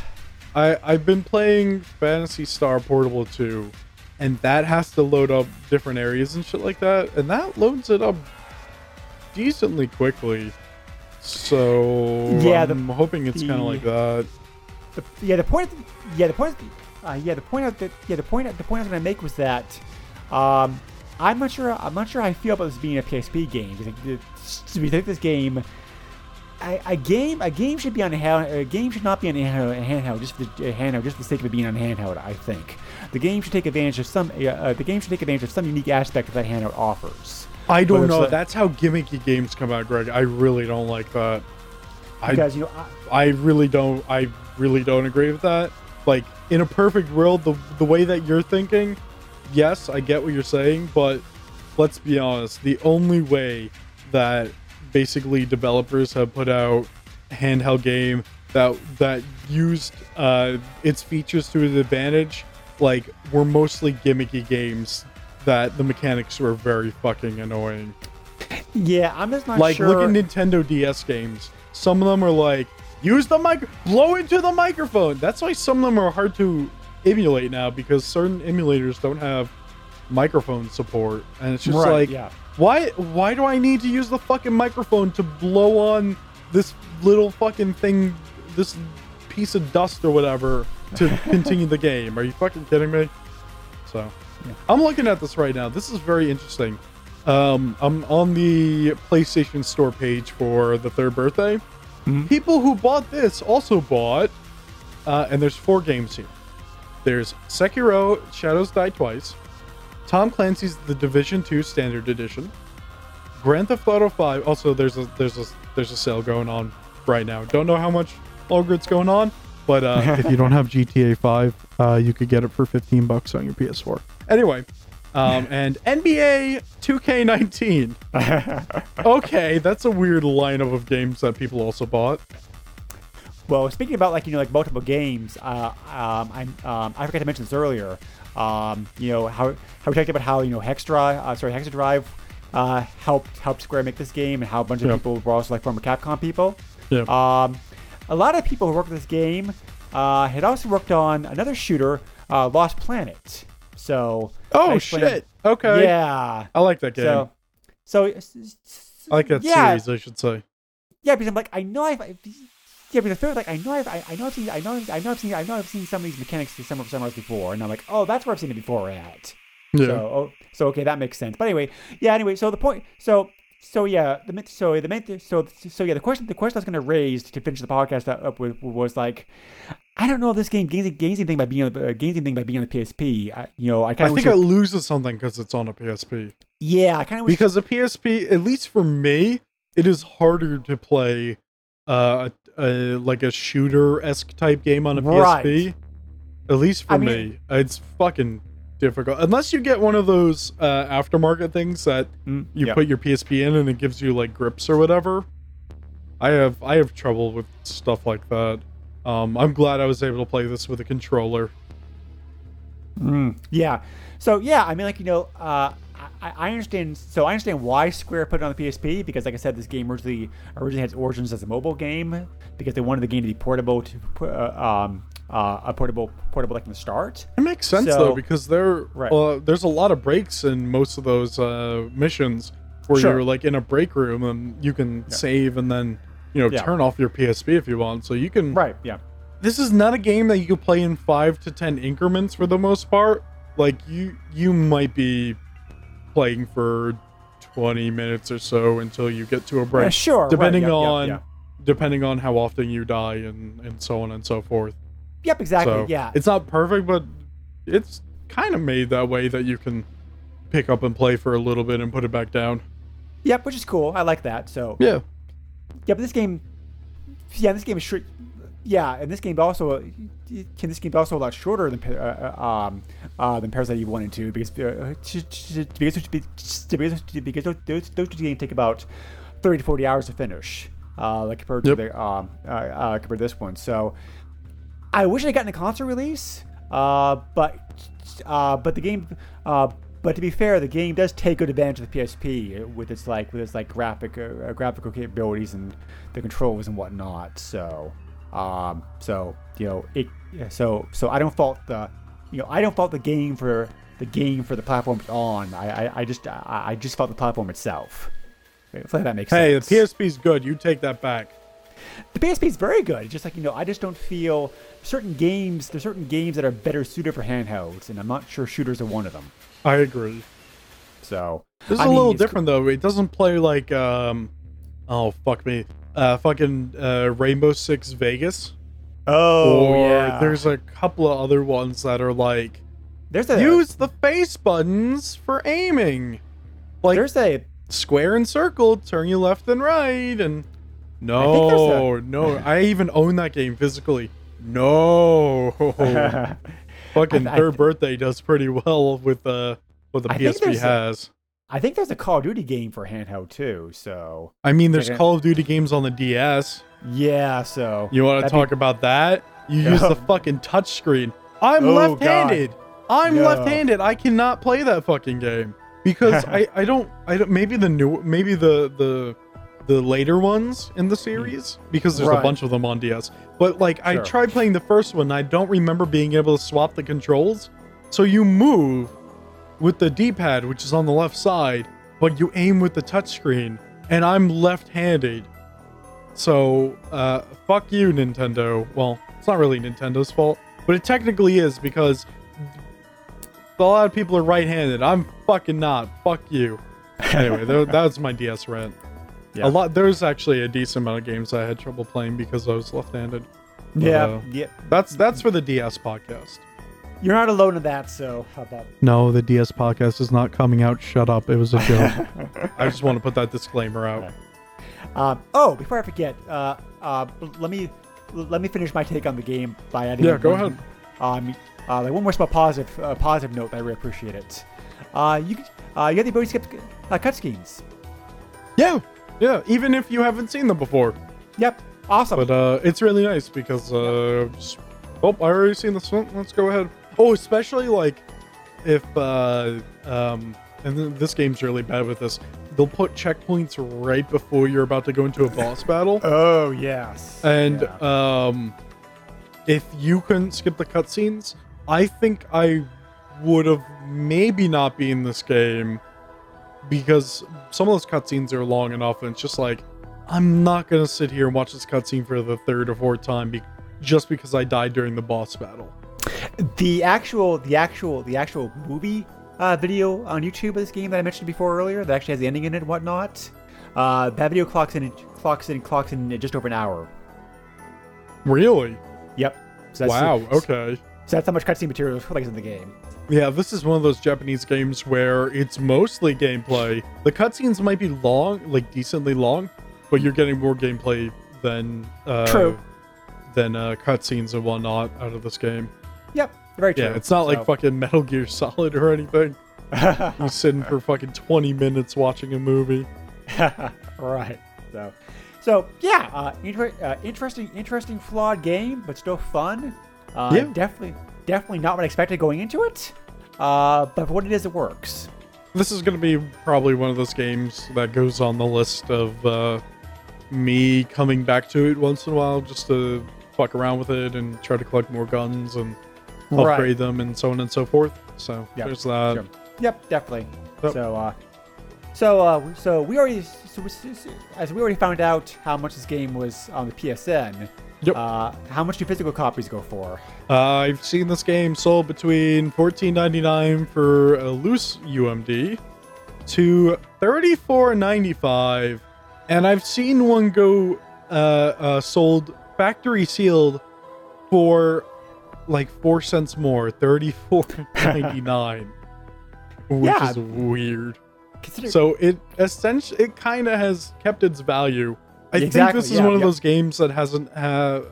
I I've been playing Phantasy Star Portable 2, and that has to load up different areas and shit like that, and that loads it up decently quickly. So Yeah, the- I'm hoping it's kind of like that. The, yeah, the point. Yeah, the point. Uh, yeah, the point of the yeah the point the point I was gonna make was that um, I'm not sure I'm not sure how I feel about this being a PSP game. Do to be think this game, a, a game a game should be on a, hand, a game should not be on a handheld, handheld just for the a handheld just for the sake of it being on handheld. I think the game should take advantage of some uh, uh, the game should take advantage of some unique aspect that handheld offers. I don't know. like- That's how gimmicky games come out, Greg. I really don't like that. I Because you know, I, I really don't. I really don't agree with that. Like in a perfect world, the the way that you're thinking, yes, I get what you're saying, but let's be honest. The only way that basically developers have put out handheld game that that used uh, its features to its advantage, like were mostly gimmicky games that the mechanics were very fucking annoying yeah, I'm just not like sure. look at Nintendo DS games. Some of them are like use the mic, blow into the microphone. That's why some of them are hard to emulate now because certain emulators don't have microphone support, and it's just Right, like yeah. Why why do I need to use the fucking microphone to blow on this little fucking thing, this piece of dust or whatever to continue the game? Are you fucking kidding me? So, I'm looking at this right now. This is very interesting. Um, I'm on the PlayStation Store page for the third birthday. Mhm. People who bought this also bought, uh, and there's four games here. There's Sekiro: Shadows Die Twice, Tom Clancy's The Division 2 Standard Edition, Grand Theft Auto 5. Also, there's a there's a there's a sale going on right now. Don't know how much longer it's going on, but uh, if you don't have GTA 5, uh, you could get it for 15 bucks on your PS4. Anyway, um, and NBA 2K19. Okay, that's a weird lineup of games that people also bought. Well, speaking about like you know like multiple games, uh, um, I um, I forgot to mention this earlier. Um, you know how how we talked about how you know Hexdrive, uh, sorry Hexadrive, uh, helped helped Square make this game, and how a bunch of Yeah. people were also like former Capcom people. Yeah. Um, a lot of people who worked on this game uh, had also worked on another shooter, uh, Lost Planet. So oh shit. Okay. yeah. I like that game. So so I like that yeah, series, I should say. yeah, because I'm like, I know I've, I- yeah, because I feel like I know I've, I, I know I've seen, I know, I know I've seen, I know I've seen some of these mechanics some of somewhere else before, and I'm like, oh, that's where I've seen it before at. Yeah. So, oh, so okay, that makes sense. But anyway, yeah. Anyway, so the point, so, so yeah, the so the main, so so yeah, the question, the question I was going to raise to finish the podcast up with was like, I don't know if this game gains, gains anything by being on the uh, gains anything by being on the PSP. I, you know, I I kind of think it loses something because it's on a PSP. yeah, I kind of Because a PSP, at least for me, it is harder to play uh, a, a, like a shooter esque type game on a Right. PSP. At least for I mean- me, it's fucking difficult. Unless you get one of those uh, aftermarket things that Mm, you yeah. put your PSP in and it gives you like grips or whatever. I have I have trouble with stuff like that. Um, I'm glad I was able to play this with a controller. Mm, yeah. So yeah, I mean, like you know, uh, I, I understand. So I understand why Square put it on the PSP because, like I said, this game originally originally had its origins as a mobile game because they wanted the game to be portable to uh, um uh, a portable portable like from the start. It makes sense So- though because there Right. uh, there's a lot of breaks in most of those uh, missions where Sure. you're like in a break room and you can save and then you know Yeah. turn off your PSP if you want. So you can. Right. Yeah. This is not a game that you can play in five to ten increments for the most part. Like you you might be playing for 20 minutes or so until you get to a break. Yeah, sure. depending yeah, on depending on how often you die and and so on and so forth. Yep. Exactly. So yeah. it's not perfect, but it's kind of made that way that you can pick up and play for a little bit and put it back down. Yep. Which is cool. I like that. So Yeah. yeah, but this game, yeah, this game is short. Yeah, and this game also can this game also a lot shorter than uh, uh, um uh, than Parasite Eve one and two because uh, because because because those, those two games take about thirty to forty hours to finish, uh, like compared Yep. to the um uh, uh, compared to this one. So I wish I got in a console release, uh, but uh, but the game uh, but to be fair, the game does take good advantage of the PSP with its like with its like graphic uh, graphical capabilities and the controls and whatnot. So, um, so you know it. So so I don't fault the, you know I don't fault the game for the game for the platform it's on. I I, I just I, I just fault the platform itself. If that makes Hey, sense. the PSP's good. You take that back. The PSP is very good. It's just like you know, I just don't feel certain games. There's certain games that are better suited for handhelds, and I'm not sure shooters are one of them. I agree. So This is I a mean, little different though. It doesn't play like um oh fuck me. Uh fucking uh Rainbow Six Vegas. Oh or yeah. there's a couple of other ones that are like there's a use the face buttons for aiming. Like there's a square and circle, turn you left and right and no, there's no. I even own that game physically. No. Fucking I- I third birthday does pretty well with uh what the I PSP a- has. I think there's a Call of Duty game for handheld too. So I mean, there's Call of Duty games on the DS. yeah. So You want to That'd be- talk about that? You use the fucking touchscreen. I'm Oh, left-handed. I'm No. left-handed. I cannot play that fucking game because I I don't I don't maybe the new maybe the the the later ones in the series because there's a bunch of them on DS. But like I tried playing the first one, I don't remember being able to swap the controls. So you move with the D-pad, which is on the left side, but you aim with the touchscreen, and I'm left-handed. So, uh, fuck you, Nintendo. Well, it's not really Nintendo's fault, but it technically is because a lot of people are right-handed. I'm fucking not. Fuck you. Anyway, tha- that was my DS rant. Yeah. A lot. There's actually a decent amount of games I had trouble playing because I was left-handed. But, yeah, uh, yeah. that's that's for the DS podcast. You're not alone in that. So how about No, the DS podcast is not coming out. Shut up. It was a joke. I just want to put that disclaimer out. Um, oh, before I forget, uh, uh, let me let me finish my take on the game by adding. Yeah, go one- ahead. Um, uh, like one more small positive uh, positive note. I really appreciate it. Uh, you could- uh, you have the ability to skip uh, cutscenes. Yeah, yeah. Even if you haven't seen them before, Yep, awesome. but uh, it's really nice because uh, just- oh, I already seen this one. Let's go ahead. Oh, especially like if uh, um, and th- this game's really bad with this. They'll put checkpoints right before you're about to go into a boss battle. oh yes. And Yeah. um, if you couldn't skip the cutscenes, I think I would have maybe not be in this game because some of those cutscenes are long enough, and it's just like I'm not gonna sit here and watch this cutscene for the third or fourth time be- just because I died during the boss battle. The actual the actual the actual movie uh, video on YouTube of this game that I mentioned before earlier that actually has the ending in it and whatnot. Uh, that video clocks in clocks in clocks in just over an hour. Really? Yep. So that's, Wow. Okay. So that's how much cutscene material like is in the game. Yeah, this is one of those Japanese games where it's mostly gameplay. The cutscenes might be long, like decently long, but you're getting more gameplay than uh, True. than uh, cutscenes and whatnot out of this game. Yep. Very true. Yeah, it's not like fucking Metal Gear Solid or anything. You're sitting for fucking 20 minutes watching a movie. right. So, so yeah, uh, inter- uh, interesting, interesting, flawed game, but still fun. Uh, Yeah. Definitely, definitely not what I expected going into it. Uh, but what it is, it works. This is going to be probably one of those games that goes on the list of uh, me coming back to it once in a while just to fuck around with it and try to collect more guns and Right. upgrade them and so on and so forth. So Yep, there's that. sure. Yep, definitely. Yep. So, uh, so, uh, so we already, so we, as we already found out how much this game was on the PSN. Yep. Uh, how much do physical copies go for? Uh, I've seen this game sold between $14.99 for a loose UMD to $34.95, and I've seen one go uh, uh, sold factory sealed for like four cents more, $34.99, which Yeah. is weird. Consider, So it essentially it kind of has kept its value. I think this is yeah, one of yeah. those games that hasn't ha-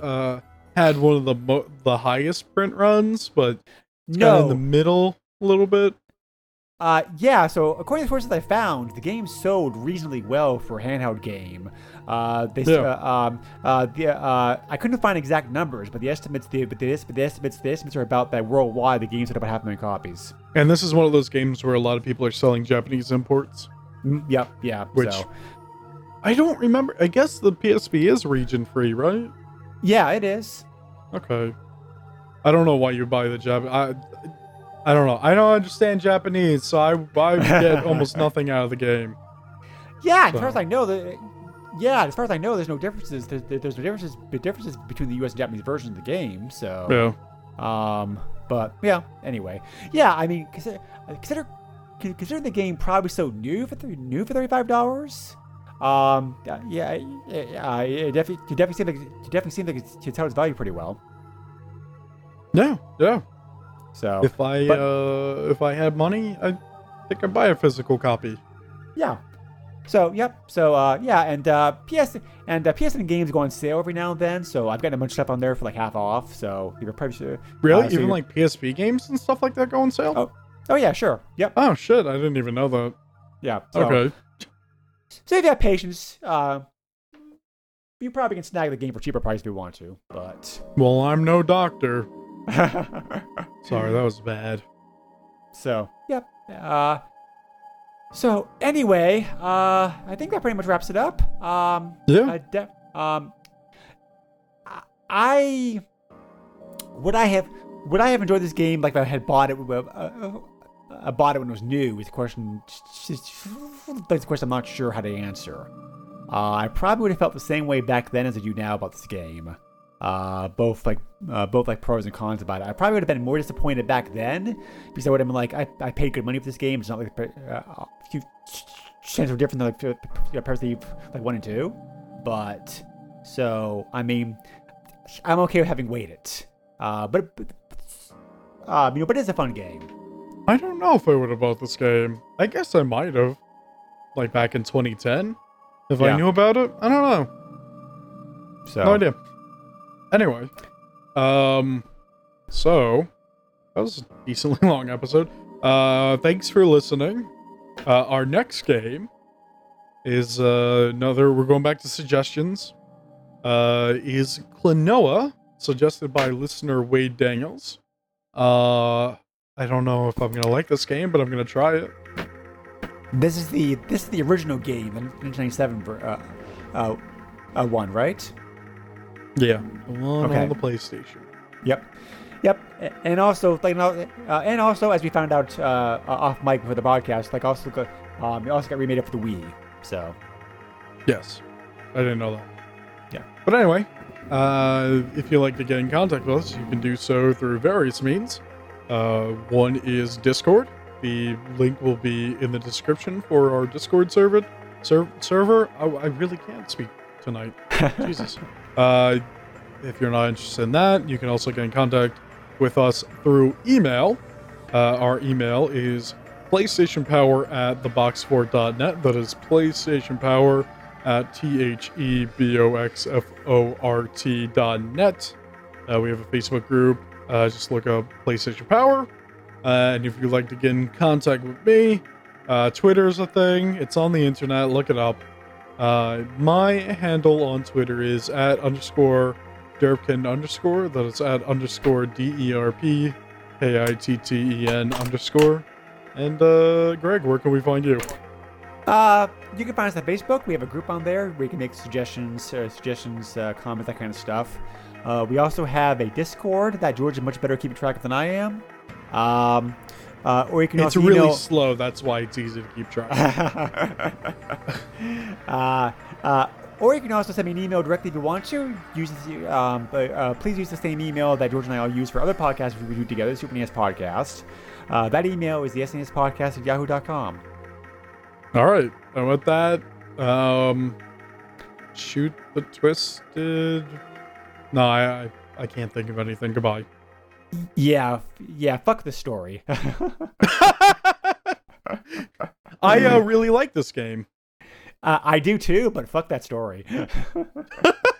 uh, had one of the mo- the highest print runs, but it's kind of no, in the middle a little bit. Uh, yeah, so according to the sources I found, the game sold reasonably well for a handheld game. Uh, they, Yeah. uh, um, uh, the, uh, I couldn't find exact numbers, but the estimates, the, but the, but the estimates, the estimates are about that worldwide. The game sold about half a million copies. And this is one of those games where a lot of people are selling Japanese imports. Mm, yep, yeah. Which- so. I don't remember. I guess the PSP is region free, right? yeah, it is. Okay. I don't know why you buy the Jap. I, I don't know. I don't understand Japanese, so I, I get almost nothing out of the game. Yeah, as far as I know, the, yeah, as far as I know, there's no differences. There's, there's no differences, differences between the U.S. and Japanese versions of the game. So, Yeah. um, but yeah. Anyway, yeah. I mean, consider, consider considering the game probably so new for th- new for thirty five dollars. Um, yeah, yeah, it definitely, it definitely seemed like it definitely seems like it's, it's held its value pretty well. Yeah. Yeah. So, If I But- uh if I had money, I think I'd buy a physical copy. Yeah. So yep. So uh, yeah, and uh, PS and uh, PSN games go on sale every now and then. So I've gotten a bunch of stuff on there for like half off. So you're probably sure. Really? Uh, so Even like PSP games and stuff like that go on sale? Oh. Oh yeah, sure. Yep. Oh shit! I didn't even know that. Yeah. So, Okay. So if you have patience, uh, you probably can snag the game for cheaper price if you want to. But Well, I'm no doctor. Sorry, that was bad. so yep. Uh, so anyway, uh, I think that pretty much wraps it up. Um, Yeah. Uh, de- um, I- I would I have would I have enjoyed this game like if I had bought it? Uh, uh, I bought it when it was new. Is the question. That's the question I'm not sure how to answer. Uh, I probably would have felt the same way back then as I do now about this game. Uh, both like uh, both like pros and cons about it. I probably would have been more disappointed back then because I would have been like, I, I paid good money for this game. It's not like uh, a few chances were different than like uh, Parasite Eve, like one and two. But so I mean, I'm okay with having waited. Uh, but, but um, you know, but it's a fun game. I don't know if I would have bought this game. I guess I might have. Like back in 2010. If I knew about it. I don't know. So No idea. Anyway. Um so that was a decently long episode. Uh thanks for listening. Uh our next game is uh another we're going back to suggestions. Uh is Klonoa, suggested by listener Wade Daniels. Uh I don't know if I'm gonna like this game, but I'm gonna try it. this is the this is the original game, in 1997 ver- uh, uh, uh, one, right? Yeah. The one Okay. on the PlayStation. Yep. Yep. And also, like, uh, and also, as we found out uh, off mic before the podcast, like, also, got, um, it also got remade up for the Wii. So, Yes. I didn't know that. Yeah. But anyway, uh, if you'd like to get in contact with us, you can do so through various means. Uh, one is Discord. The link will be in the description for our Discord server. Ser- server. I, I really can't speak tonight. Jesus. Uh, if you're not interested in that, you can also get in contact with us through email. Uh, our email is PlayStationPower at theboxfort.net. That is PlayStation Power at T H E B O X F O R T dot net. Uh, we have a Facebook group. Uh, just look up PlayStation Power. Uh, and if you'd like to get in contact with me, uh, is a thing. It's on the internet. Look it up. Uh, my handle on Twitter is at underscore derpkitten underscore. That is at underscore D E R P K I T T E N underscore. And uh, Greg, where can we find you? uh, you can find us on Facebook. We have a group on there where you can make suggestions, uh, suggestions, uh, comments, that kind of stuff. Uh, we also have a Discord that George is much better keeping track of than I am. Um, uh, or you can It's really email- slow. That's why it's easy to keep track. uh, uh, or you can also send me an email directly if you want to. Use um, but, uh, please use the same email that George and I all use for other podcasts we do together, Super NES Podcast. Uh, that email is the SNES Podcast at yahoo.com. All right. And with that, um, shoot the twisted. No, I, I I can't think of anything. Goodbye. Yeah, yeah, fuck the story. I uh, really like this game. uh, I do too, but fuck that story.